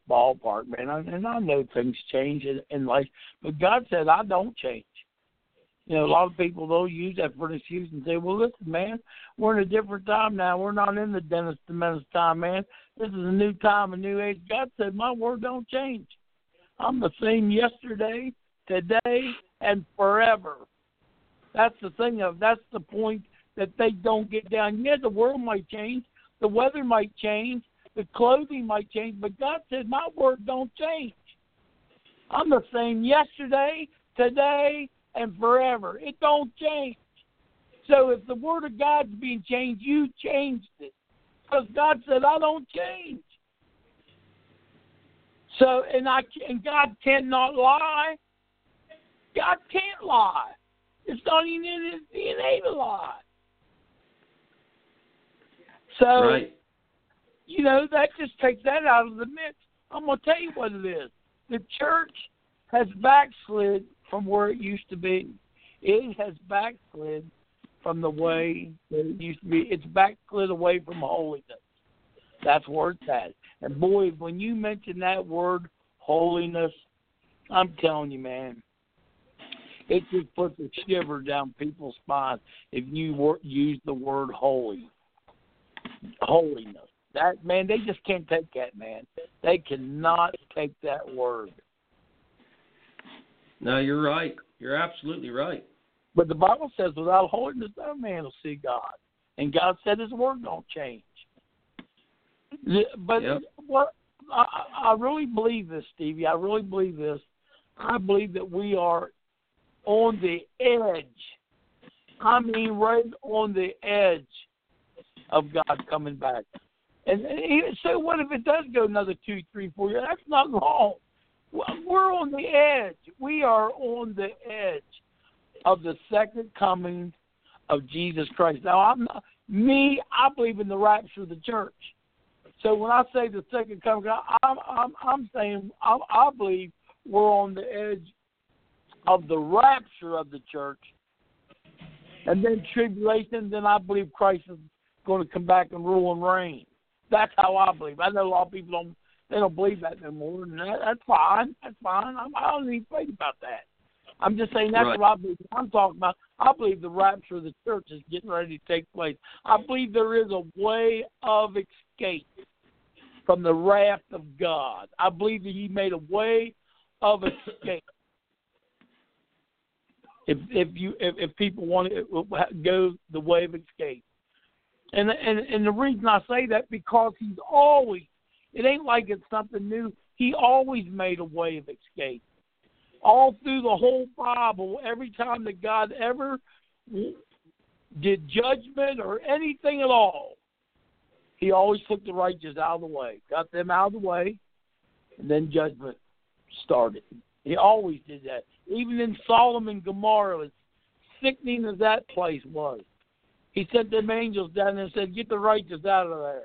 ballpark, man. I, And I know things change in, in life, but God said I don't change. You know, a lot of people they'll use that for an excuse and say, "Well, listen, man, we're in a different time now. We're not in the Dennis the Menace time, man. This is a new time, a new age." God said, "My word don't change. I'm the same yesterday, today, and forever." That's the thing of that's the point that they don't get down. Yeah, the world might change, the weather might change, the clothing might change, but God said my word don't change. I'm the same yesterday, today, and forever. It don't change. So if the word of God's being changed, you changed it. Because God said, I don't change. So and I and God cannot lie. God can't lie. It's not even in his DNA to lie. So Right. you know, that just takes that out of the mix. I'm gonna tell you what it is. The church has backslid from where it used to be. It has backslid from the way that it used to be. It's backslid away from holiness. That's where it's at. And boy, when you mention that word holiness, I'm telling you, man, it just puts a shiver down people's spines if you wor- use the word holy. Holiness. That man, they just can't take that, man. They cannot take that word. No, you're right. You're absolutely right. But the Bible says, without holiness, no man will see God. And God said His word don't change. But Yep. what I, I really believe this, Stevie. I really believe this. I believe that we are on the edge. I mean, right on the edge of God coming back. And, and even- so, what if it does go another two, three, four years? That's not long. We're on the edge. We are on the edge of the second coming of Jesus Christ. Now, I'm not, me. I believe in the rapture of the church. So when I say the second coming, I'm I'm, I'm saying I, I believe we're on the edge of the rapture of the church, and then tribulation. Then I believe Christ is going to come back and rule and reign. That's how I believe. I know a lot of people don't they don't believe that no more, and that, that's fine. That's fine. I'm, I don't even think about that. I'm just saying that's Right. what I believe. I'm talking about. I believe the rapture of the church is getting ready to take place. I believe there is a way of escape from the wrath of God. I believe that He made a way of escape. If if you if, if people want to uh, go the way of escape, and and and the reason I say that because He's always it ain't like it's something new. He always made a way of escape. All through the whole Bible, every time that God ever did judgment or anything at all, he always took the righteous out of the way, got them out of the way, and then judgment started. He always did that. Even in Sodom and Gomorrah, as sickening as that place was, he sent them angels down there and said, Get the righteous out of there.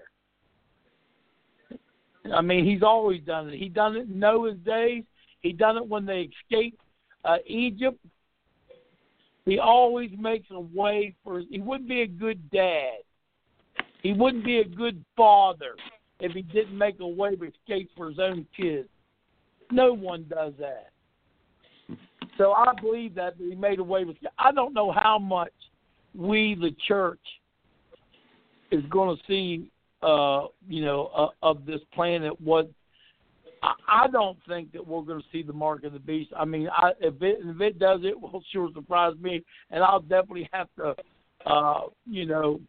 I mean, he's always done it. He done it in Noah's days. He done it when they escaped uh, Egypt. He always makes a way for. He wouldn't be a good dad. He wouldn't be a good father if he didn't make a way of escape for his own kids. No one does that. So I believe that he made a way with. I don't know how much we, the church, is going to see uh, you know, uh, of this planet. What I, don't think that we're going to see the mark of the beast. I mean, I, if it if it does, it will sure surprise me, and I'll definitely have to, uh, you know,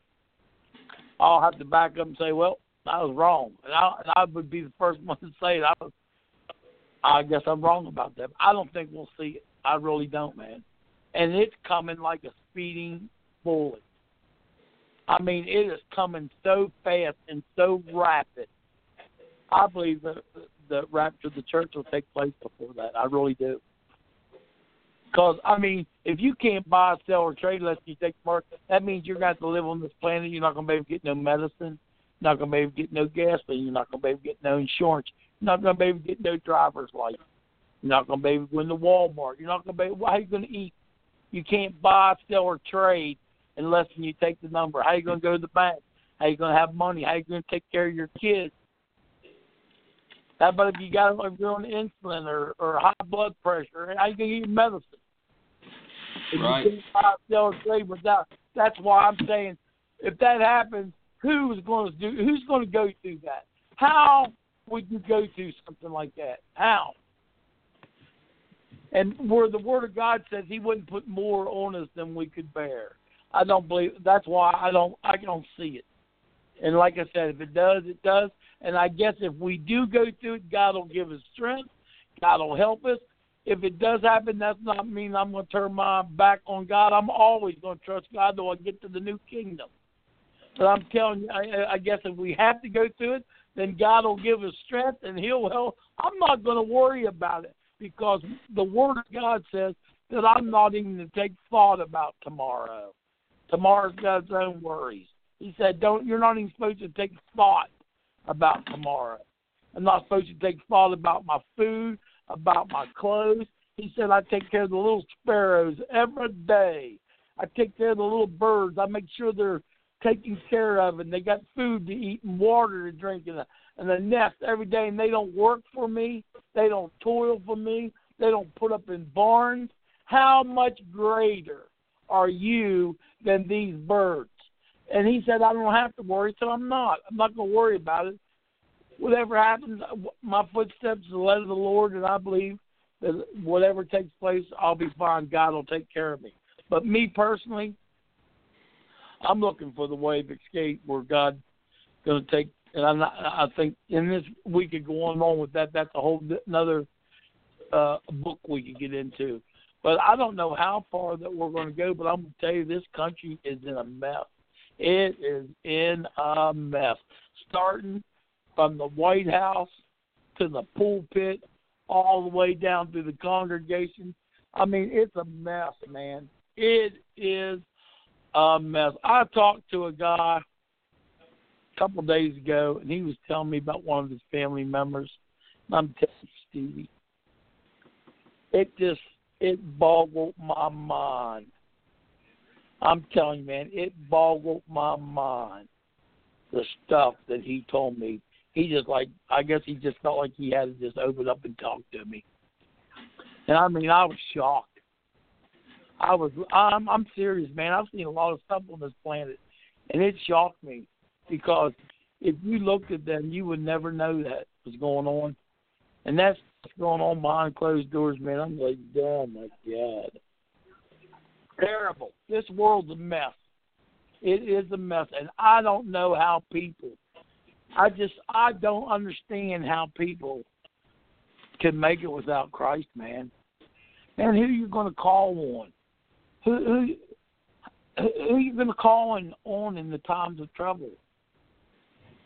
I'll have to back up and say, well, I was wrong, and I, and I would be the first one to say it. I was, I guess I'm wrong about that. I don't think we'll see it. I really don't, man. And it's coming like a speeding bullet. I mean, it is coming so fast and so rapid. I believe that the rapture of the church will take place before that. I really do. Because I mean, if you can't buy, sell, or trade unless you take the mark, that means you're going to to live on this planet. You're not going to be able to get no medicine. You're not going to be able to get no gasoline. You're not going to be able to get no insurance. You're not going to be able to get no driver's license. You're not going to be able to go into Walmart. You're not going to be. Able, how are you going to eat? You can't buy, sell, or trade unless you take the number. How are you going to go to the bank? How are you going to have money? How are you going to take care of your kids? How about if you got if you're on insulin or or high blood pressure? How you to eat medicine? If Right. you can't buy, sell, trade without. That's why I'm saying, if that happens, who is going to do? Who's going to go through that? How would you go through something like that? How? and where the Word of God says He wouldn't put more on us than we could bear. I don't believe. That's why I don't. I don't see it. And like I said, if it does, it does. And I guess if we do go through it, God will give us strength. God will help us. If it does happen, that's not mean I'm going to turn my back on God. I'm always going to trust God till I get to the new kingdom. But I'm telling you, I, I guess if we have to go through it, then God will give us strength and He'll help. I'm not going to worry about it because the Word of God says that I'm not even to take thought about tomorrow. Tomorrow's got its own worries. He said, "Don't. You're not even supposed to take thought about tomorrow. I'm not supposed to take thought about my food, about my clothes." He said, "I take care of the little sparrows every day. I take care of the little birds. I make sure they're taken care of and they got food to eat and water to drink and a, and a nest every day. And they don't work for me. They don't toil for me. They don't put up in barns. How much greater are you than these birds?" And he said, I don't have to worry, so I'm not. I'm not going to worry about it. Whatever happens, my footsteps are led of the Lord, and I believe that whatever takes place, I'll be fine. God will take care of me. But me personally, I'm looking for the way of escape where God's going to take. And I'm not, I think in this we could go on and on with that. That's a whole another uh, book we could get into. But I don't know how far that we're going to go. But I'm going to tell you, this country is in a mess. It is in a mess, starting from the White House to the pulpit, all the way down to the congregation. I mean, it's a mess, man. It is a mess. I talked to a guy a couple of days ago, and he was telling me about one of his family members. I'm telling you, Stevie, it just it boggled my mind I'm telling you, man, it boggled my mind. The stuff that he told me. He just like I guess he just felt like he had to just open up and talk to me. And I mean, I was shocked. I was I'm I'm serious, man. I've seen a lot of stuff on this planet, and it shocked me because if you looked at them, you would never know that was going on, and that's going on behind closed doors, man. I'm like, oh my god terrible. This world's a mess. It is a mess, and I don't know how people. I just I don't understand how people can make it without Christ, man. And who you going to call on? Who who who you going to call on, on in the times of trouble?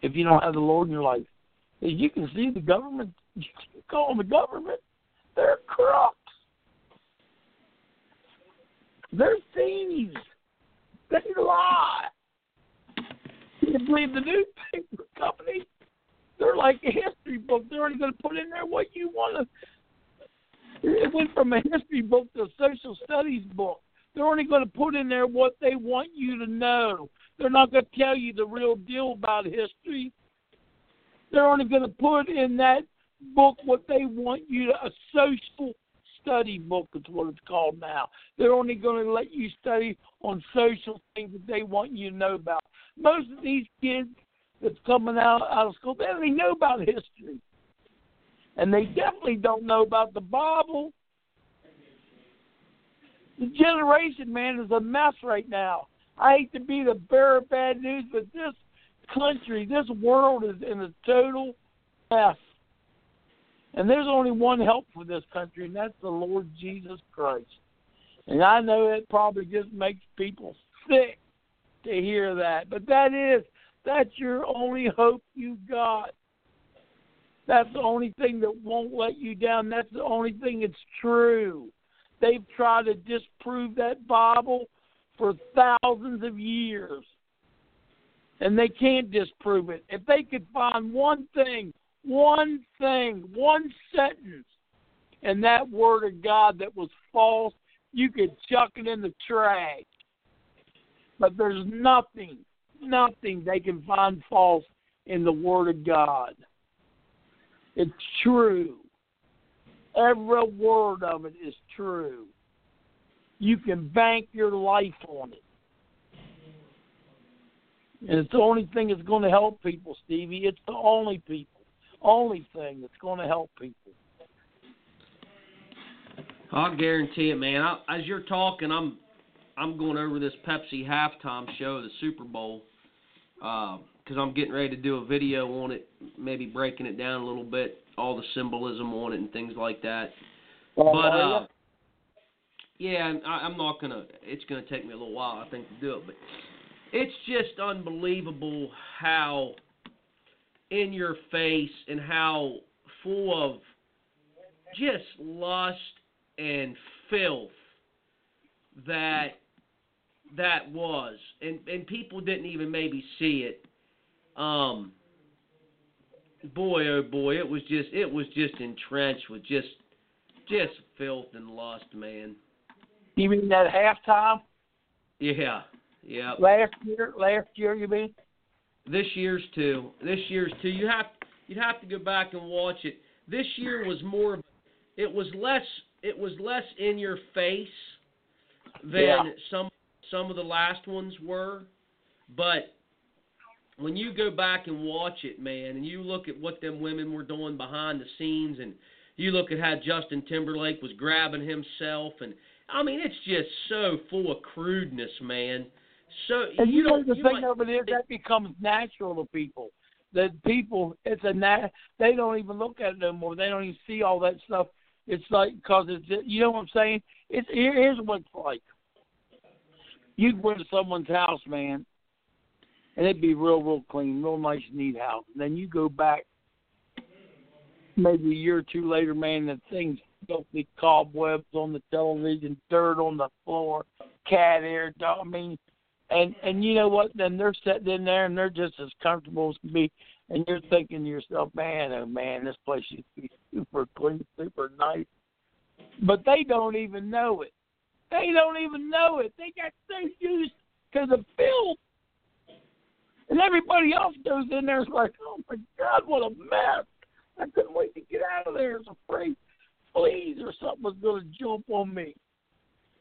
If you don't have the Lord in your life, you can see, the government. You can call on the government. They're corrupt. They're thieves. They lie. You believe the newspaper company? They're like a history book. They're already going to put in there what you want to. It went from a history book to a social studies book. They're only going to put in there what they want you to know. They're not going to tell you the real deal about history. They're only going to put in that book what they want you to a social study book is what it's called now. They're only going to let you study on social things that they want you to know about. Most of these kids that's coming out out of school, they even know about history, and they definitely don't know about the Bible. The generation, man, is a mess right now. I hate to be the bearer of bad news, but this country, this world is in a total mess. And there's only one help for this country, and that's the Lord Jesus Christ. And I know it probably just makes people sick to hear that, but that is that's your only hope you got. That's the only thing that won't let you down. That's the only thing that's true. They've tried to disprove that Bible for thousands of years. And they can't disprove it. If they could find one thing one thing, one sentence in that word of God that was false, you could chuck it in the trash. But there's nothing, nothing they can find false in the word of God. It's true. Every word of it is true. You can bank your life on it. And it's the only thing that's going to help people, Stevie. It's the only people only thing that's going to help people. I'll guarantee it, man. I, as you're talking, I'm I'm going over this Pepsi halftime show, the Super Bowl, because uh, I'm getting ready to do a video on it, maybe breaking it down a little bit, all the symbolism on it and things like that. Oh, but yeah. uh, yeah, I, I'm not gonna. It's gonna take me a little while, I think, to do it, but it's just unbelievable how in your face and how full of just lust and filth that that was and and people didn't even maybe see it um boy oh boy it was just it was just entrenched with just just filth and lust man You mean that halftime yeah yeah last year? Last year, you mean? This year's too this year's too you have you'd have to go back and watch it. This year was more it was less it was less in your face than Yeah. some some of the last ones were. But when you go back and watch it man and you look at what them women were doing behind the scenes and you look at how Justin Timberlake was grabbing himself and I mean it's just so full of crudeness man so And you, know don't the you thing might- of it is that becomes natural to people. That people, it's a nat. They don't even look at it no more. They don't even see all that stuff. It's like because it's you know what I'm saying. It's here's what it's like. You go to someone's house, man, and it'd be real, real clean, real nice, neat house. And then you go back, maybe a year or two later, man, the thing's filthy cobwebs on the television, dirt on the floor, cat hair. I mean, and and you know what? Then they're sitting in there and they're just as comfortable as can be. And you're thinking to yourself, man, oh man, this place used to be super clean, super nice. But they don't even know it. They don't even know it. They got so used to the filth. And everybody else goes in there is like, oh my God, what a mess. I couldn't wait to get out of there. I was afraid fleas or something was going to jump on me.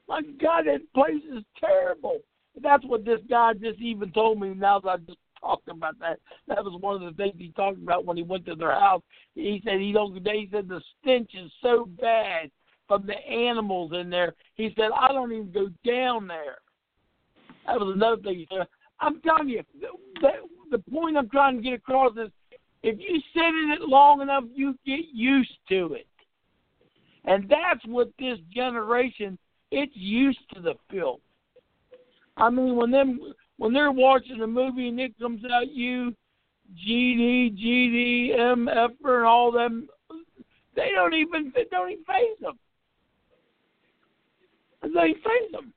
My God, that place is terrible. That's what this guy just even told me now that I just talked about that. That was one of the things he talked about when he went to their house. He said he don't he said the stench is so bad from the animals in there. He said, I don't even go down there. That was another thing he said. I'm telling you, the, the point I'm trying to get across is if you sit in it long enough, you get used to it. And that's what this generation, it's used to the filth. I mean, when them when they're watching a movie and it comes out you, GD, GD, MF, and all them, they don't even they don't even face them. They face them.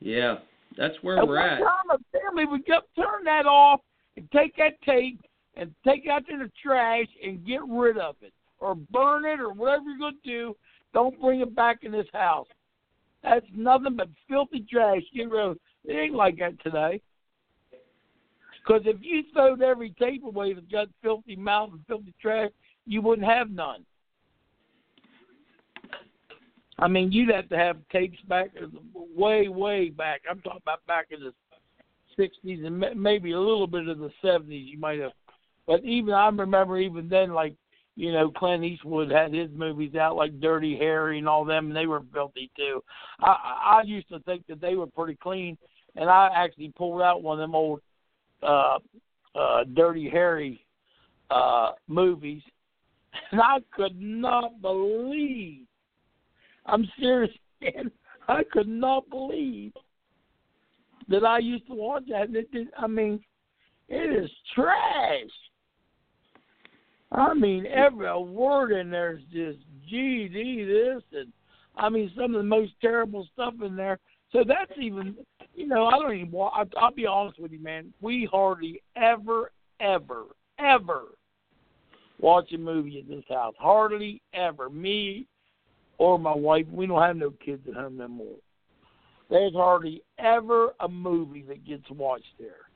yeah that's where At we're at time, a family would just turn that off and take that tape and take it out to the trash and get rid of it, or burn it, or whatever you're going to do. Don't bring it back in this house. That's nothing but filthy trash. Get rid of it. Ain't like that today. Because if you throwed every tape away that got filthy mouth and filthy trash, you wouldn't have none. I mean, you'd have to have tapes back way, way back. I'm talking about back in the '60s and maybe a little bit of the '70s. You might have, but even I remember even then, like you know, Clint Eastwood had his movies out like Dirty Harry and all them, and they were filthy too. I I used to think that they were pretty clean, and I actually pulled out one of them old uh uh Dirty Harry uh movies, and I could not believe. I'm serious, man. I could not believe that I used to watch that. And it did, I mean, it is trash. I mean, every word in there is just GD this, and I mean some of the most terrible stuff in there. So that's even, you know, I don't even. wa- I- I'll be honest with you, man. We hardly ever, ever, ever watch a movie at this house. Hardly ever. Me or my wife. We don't have no kids at home no more. There's hardly ever a movie that gets watched there.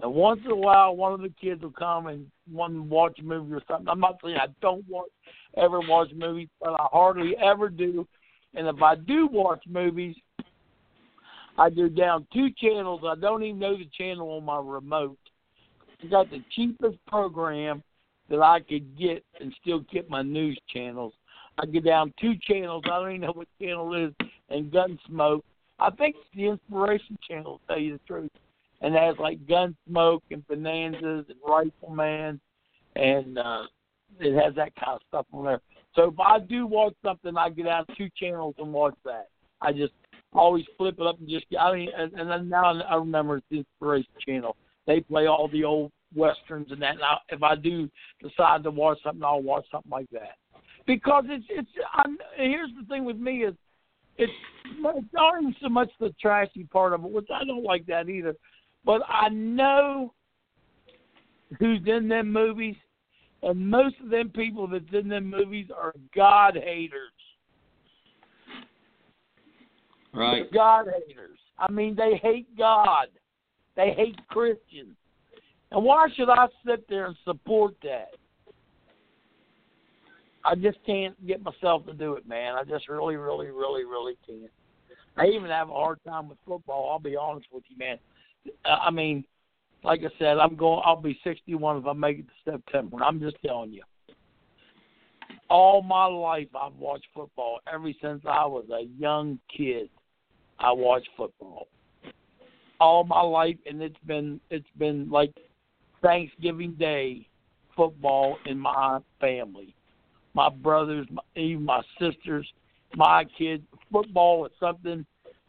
And once in a while, one of the kids will come and to watch movie or something. I'm not saying I don't watch, ever watch movies, but I hardly ever do. And if I do watch movies, I do down two channels. I don't even know the channel on my remote. I got the cheapest program that I could get and still get my news channels. I get down two channels. I don't even know what channel it is, and Gunsmoke. I think it's the Inspiration Channel, to tell you the truth. And it has like Gunsmoke and Bonanzas and Rifleman, and uh, it has that kind of stuff on there. So if I do watch something, I get out two channels and watch that. I just always flip it up and just I mean, and, and then now I remember it's the Inspiration Channel. They play all the old westerns and that. I, if I do decide to watch something, I'll watch something like that because it's it's. I'm, here's the thing with me is it's it's not even so much the trashy part of it, which I don't like that either. But I know who's in them movies, and most of them people that's in them movies are God haters. Right. God haters. I mean, they hate God. They hate Christians. And why should I sit there and support that? I just can't get myself to do it, man. I just really, really, really, really can't. I even have a hard time with football. I'll be honest with you, man. I mean, like I said, I'm going. I'll be 61 if I make it to September. I'm just telling you. All my life, I've watched football. Ever since I was a young kid, I watched football. All my life, and it's been it's been like Thanksgiving Day football in my family. My brothers, my, even my sisters, my kids. Football is something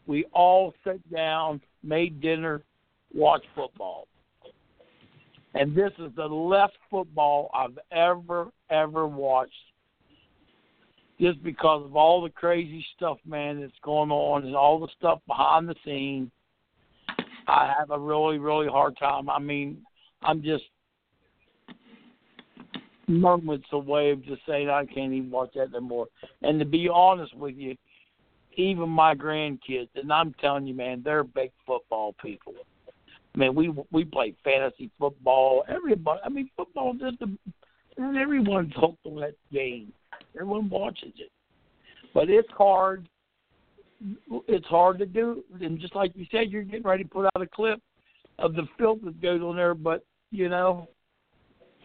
we all sat down, made dinner, watched football. And this is the less football I've ever, ever watched. Just because of all the crazy stuff, man, that's going on and all the stuff behind the scenes. I have a really, really hard time. I mean, I'm just moments away of just saying I can't even watch that anymore. And to be honest with you, even my grandkids, and I'm telling you, man, they're big football people. I mean, we we play fantasy football. Everybody, I mean, football just a, and everyone's hooked on that game. Everyone watches it, but it's hard. It's hard to do, and just like you said, you're getting ready to put out a clip of the filth that goes on there. But you know,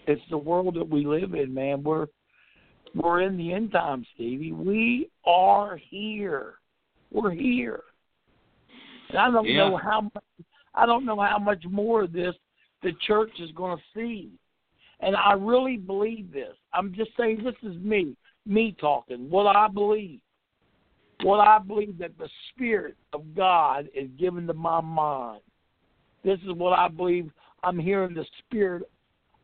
it's the world that we live in, man. We're we're in the end time, Stevie. We are here. We're here. And I don't yeah. know how much I don't know how much more of this the church is going to see. And I really believe this. I'm just saying this is me, me talking. What I believe. What I believe that the Spirit of God is given to my mind. This is what I believe. I'm hearing the Spirit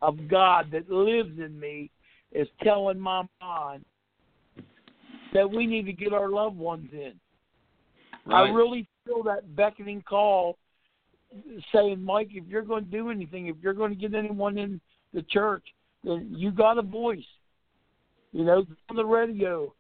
of God that lives in me is telling my mind that we need to get our loved ones in. Right. I really feel that beckoning call saying, Mike, if you're going to do anything, if you're going to get anyone in the church, then you got a voice. You know, on the radio,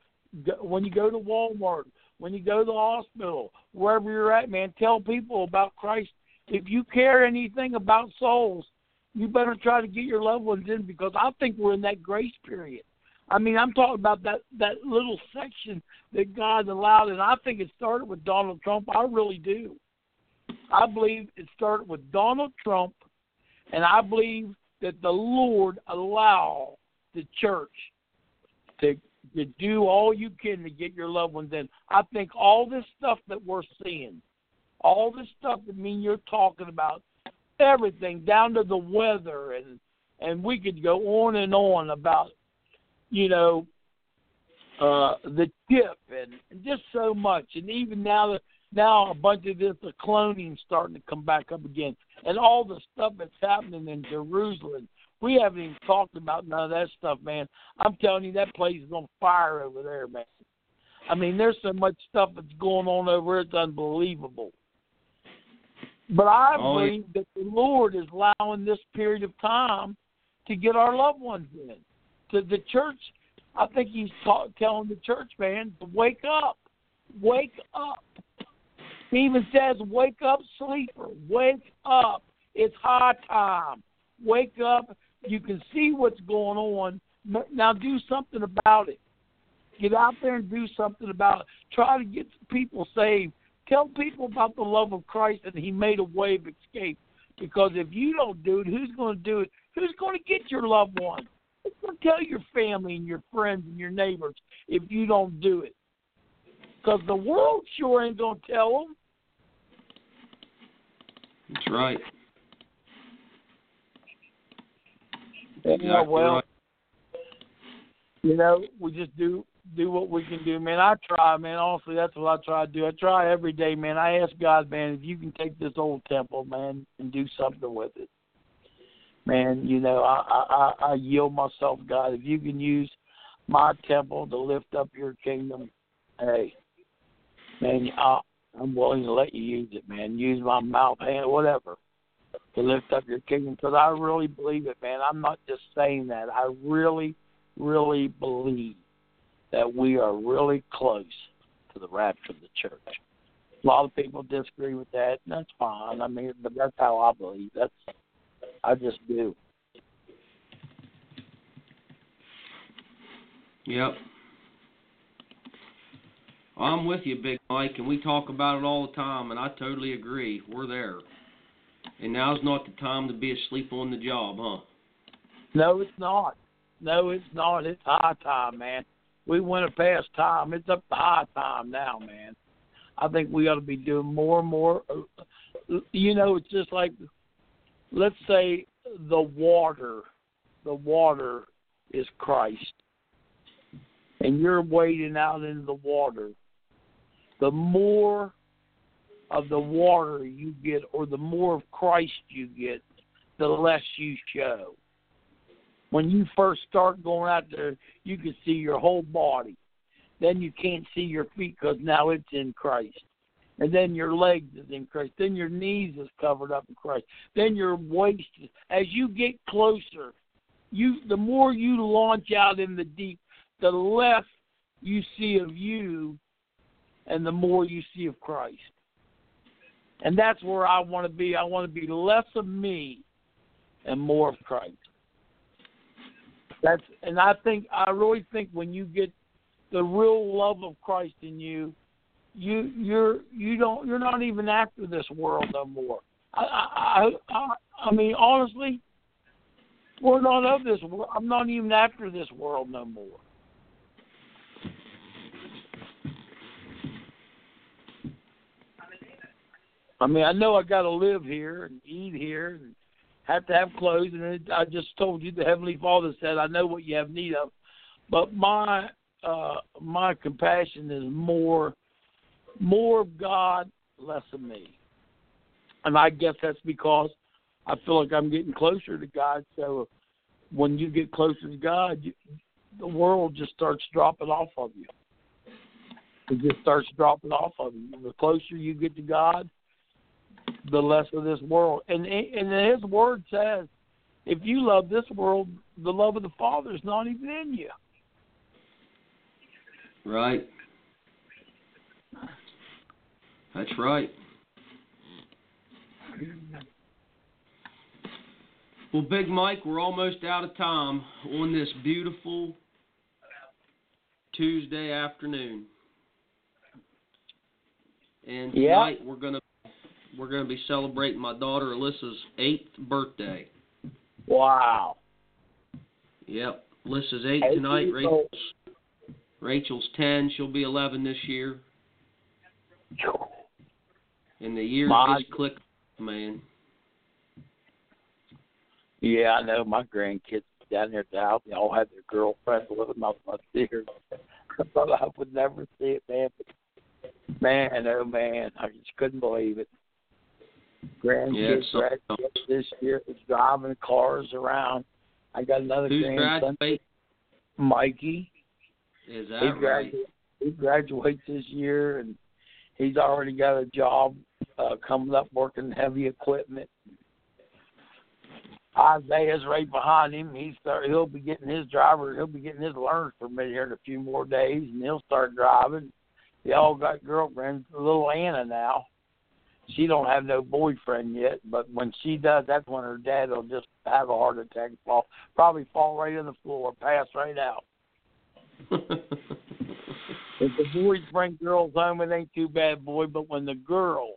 when you go to Walmart, when you go to the hospital, wherever you're at, man, tell people about Christ. If you care anything about souls, you better try to get your loved ones in because I think we're in that grace period. I mean, I'm talking about that that little section that God allowed, and I think it started with Donald Trump. I really do. I believe it started with Donald Trump, and I believe that the Lord allow the church to to do all you can to get your loved ones in. I think all this stuff that we're seeing, all this stuff that mean you're talking about, everything down to the weather, and and we could go on and on about, you know, uh the chip and, and just so much, and even now that now a bunch of this the cloning starting to come back up again, and all the stuff that's happening in Jerusalem. We haven't even talked about none of that stuff, man. I'm telling you, that place is on fire over there, man. I mean, there's so much stuff that's going on over there, it's unbelievable. But I Oh, believe that the Lord is allowing this period of time to get our loved ones in. To the church, I think He's ta- telling the church, man, to wake up, wake up. He even says, "Wake up, sleeper, wake up. It's high time. Wake up. You can see what's going on. Now do something about it. Get out there and do something about it. Try to get people saved. Tell people about the love of Christ and He made a way of escape. Because if you don't do it, who's going to do it? Who's going to get your loved one? It's the tell your family and your friends and your neighbors if you don't do it. Because the world sure ain't going to tell them. That's right. Yeah, well, right. you know, we just do do what we can do, man. I try, man. Honestly, that's what I try to do. I try every day, man. I ask God, man, if you can take this old temple, man, and do something with it. Man, you know, I I, I yield myself, God. If you can use my temple to lift up your kingdom, hey, man, I, I'm willing to let you use it, man. Use my mouth, hand, whatever to lift up your kingdom because I really believe it, man. I'm not just saying that. I really, really believe that we are really close to the rapture of the church. A lot of people disagree with that, and that's fine. I mean, but that's how I believe. That's I just do. Yep. I'm with you, Big Mike, and we talk about it all the time, and I totally agree. We're there. And now's not the time to be asleep on the job, huh? No, it's not. No, it's not. It's high time, man. We went past time. It's up to high time now, man. I think we ought to be doing more and more. You know, it's just like, let's say the water, the water is Christ, and you're wading out into the water. The more of the water you get or the more of Christ you get, the less you show. When you first start going out there, you can see your whole body. Then you can't see your feet because now it's in Christ. And then your legs is in Christ. Then your knees is covered up in Christ. Then your waist. Is, as you get closer, you the more you launch out in the deep, the less you see of you, and the more you see of Christ. And that's where I want to be. I want to be less of me and more of Christ. That's and I think I really think when you get the real love of Christ in you, you you're you don't you're not even after this world no more. I I I, I mean honestly, we're not of this world. I'm not even after this world no more. I mean, I know I got to live here and eat here and have to have clothes. And I just told you the Heavenly Father said, "I know what you have need of," but my uh, my compassion is more more of God, less of me. And I guess that's because I feel like I'm getting closer to God. So when you get closer to God, you, the world just starts dropping off of you. It just starts dropping off of you. The closer you get to God, the less of this world. And and His Word says, if you love this world, the love of the Father is not even in you. Right. That's right. Well, Big Mike, we're almost out of time on this beautiful Tuesday afternoon. And tonight we're gonna we're gonna be celebrating my daughter Alyssa's eighth birthday. Wow. Yep. Alyssa's eight tonight. Rachel's Rachel's ten. She'll be eleven this year. And the years My, just click, man. Yeah, I know. My grandkids down there at the house, they all had their girlfriends with them. I was there. I thought I would never see it, man. But man, oh man, I just couldn't believe it. Grandkids yeah, graduated this year, is driving cars around. I got another Who's grandson, graduate? Mikey. Is that he right? He graduates this year, and he's already got a job uh, coming up working heavy equipment. Isaiah's right behind him. He's start, he'll be getting his driver. He'll be getting his learner's permit here in a few more days, and he'll start driving. They all got girlfriends. Little Anna now. She don't have no boyfriend yet, but when she does, that's when her dad will just have a heart attack, fall, probably fall right on the floor, pass right out. if the boys bring girls home, it ain't too bad, boy. But when the girl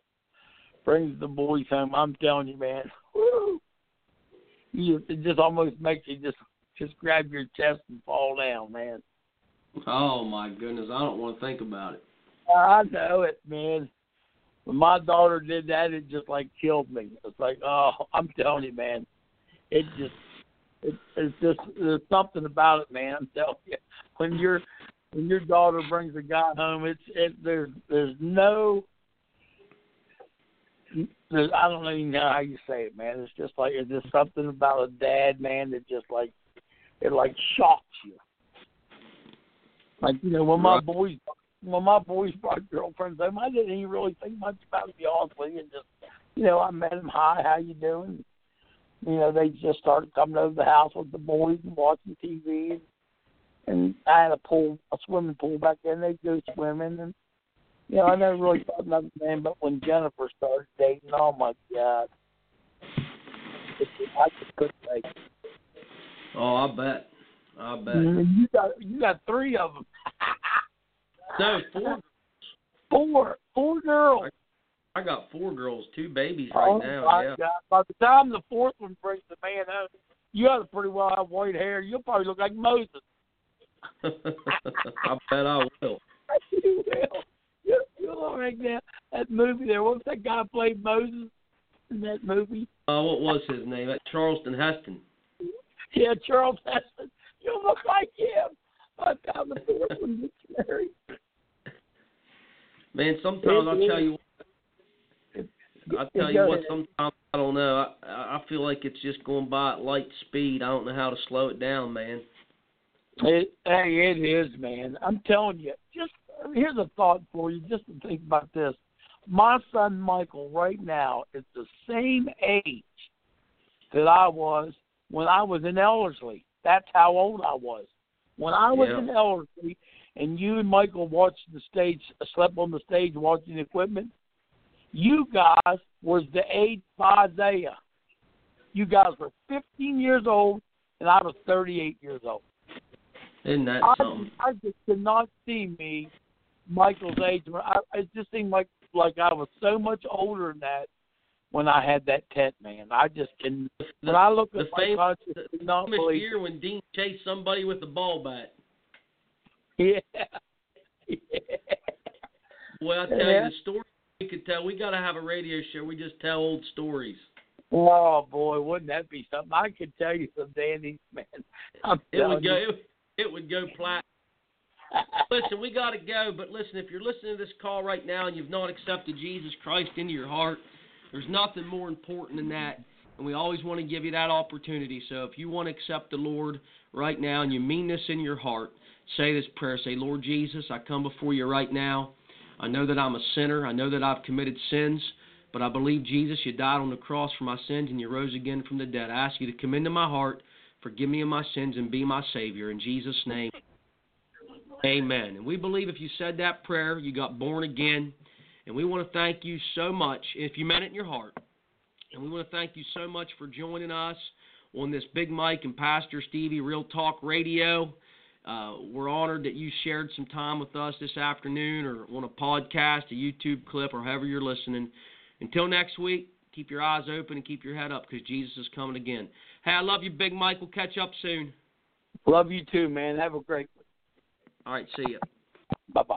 brings the boys home, I'm telling you, man, woo, you, it just almost makes you just just grab your chest and fall down, man. Oh my goodness, I don't want to think about it. I know it, man. When my daughter did that, it just like killed me. It's like, oh, I'm telling you, man, it just, it, it's just there's something about it, man. I'm telling you, when your when your daughter brings a guy home, it's it there's there's no there's, I don't even know how you say it, man. It's just like it's just something about a dad, man, that just like it like shocks you. Like you know, when my boys when my boys brought girlfriends home, I didn't even really think much about it. To be honest with you, and just you know, I met them. Hi, how you doing? You know, they just started coming over the house with the boys and watching TV. And, and I had a pool, a swimming pool back there, and they'd go swimming. And you know, I never really thought nothing, man. But when Jennifer started dating, oh my god, I just couldn't take it. Oh, I bet. I bet. Mm-hmm. You got you got three of them. No, four. Four, four girls. I got four girls, two babies right oh now. my Yeah. God! By the time the fourth one brings the man home, you ought to pretty well have white hair. You'll probably look like Moses. I bet I will. you will. You, you'll like that that movie there. What's that guy played Moses in that movie? Uh, what was his name? That Charleston Heston. Yeah, Charles Heston. You look like him. Time the fourth one gets. Man, sometimes I'll tell you. I'll tell you what. Sometimes I don't know. I I feel like it's just going by at light speed. I don't know how to slow it down, man. It, hey, it is, man. I'm telling you. Just here's a thought for you. Just to think about this. My son Michael, right now, is the same age that I was when I was in Ellerslie. That's how old I was when I was Yeah. in Ellerslie, and you and Michael watched the stage, slept on the stage watching the equipment. You guys was the age of Isaiah. You guys were 15 years old, and I was 38 years old. Isn't that I, something? I just could not see me Michael's age. I, it just seemed like like I was so much older than that when I had that tent, man. I just can. When I look the at my famous, I the not famous believe. year when Dean chased somebody with a ball bat. Yeah. yeah. Boy, I tell Yeah. you, the story we could tell. We got to have a radio show. We just tell old stories. Oh boy, wouldn't that be something? I could tell you some dandies, man. I'm It would go. It, it would go plat. listen, we got to go. But listen, if you're listening to this call right now and you've not accepted Jesus Christ into your heart, there's nothing more important than that. And we always want to give you that opportunity. So if you want to accept the Lord right now and you mean this in your heart, say this prayer. Say, Lord Jesus, I come before you right now. I know that I'm a sinner. I know that I've committed sins. But I believe, Jesus, you died on the cross for my sins and you rose again from the dead. I ask you to come into my heart, forgive me of my sins, and be my Savior. In Jesus' name, amen. And we believe if you said that prayer, you got born again. And we want to thank you so much if you meant it in your heart. And we want to thank you so much for joining us on this Big Mike and Pastor Stevie Real Talk Radio. Uh, we're honored that you shared some time with us this afternoon or on a podcast, a YouTube clip, or however you're listening. Until next week, keep your eyes open and keep your head up because Jesus is coming again. Hey, I love you, Big Mike. We'll catch up soon. Love you too, man. Have a great. All right, see ya. Bye bye.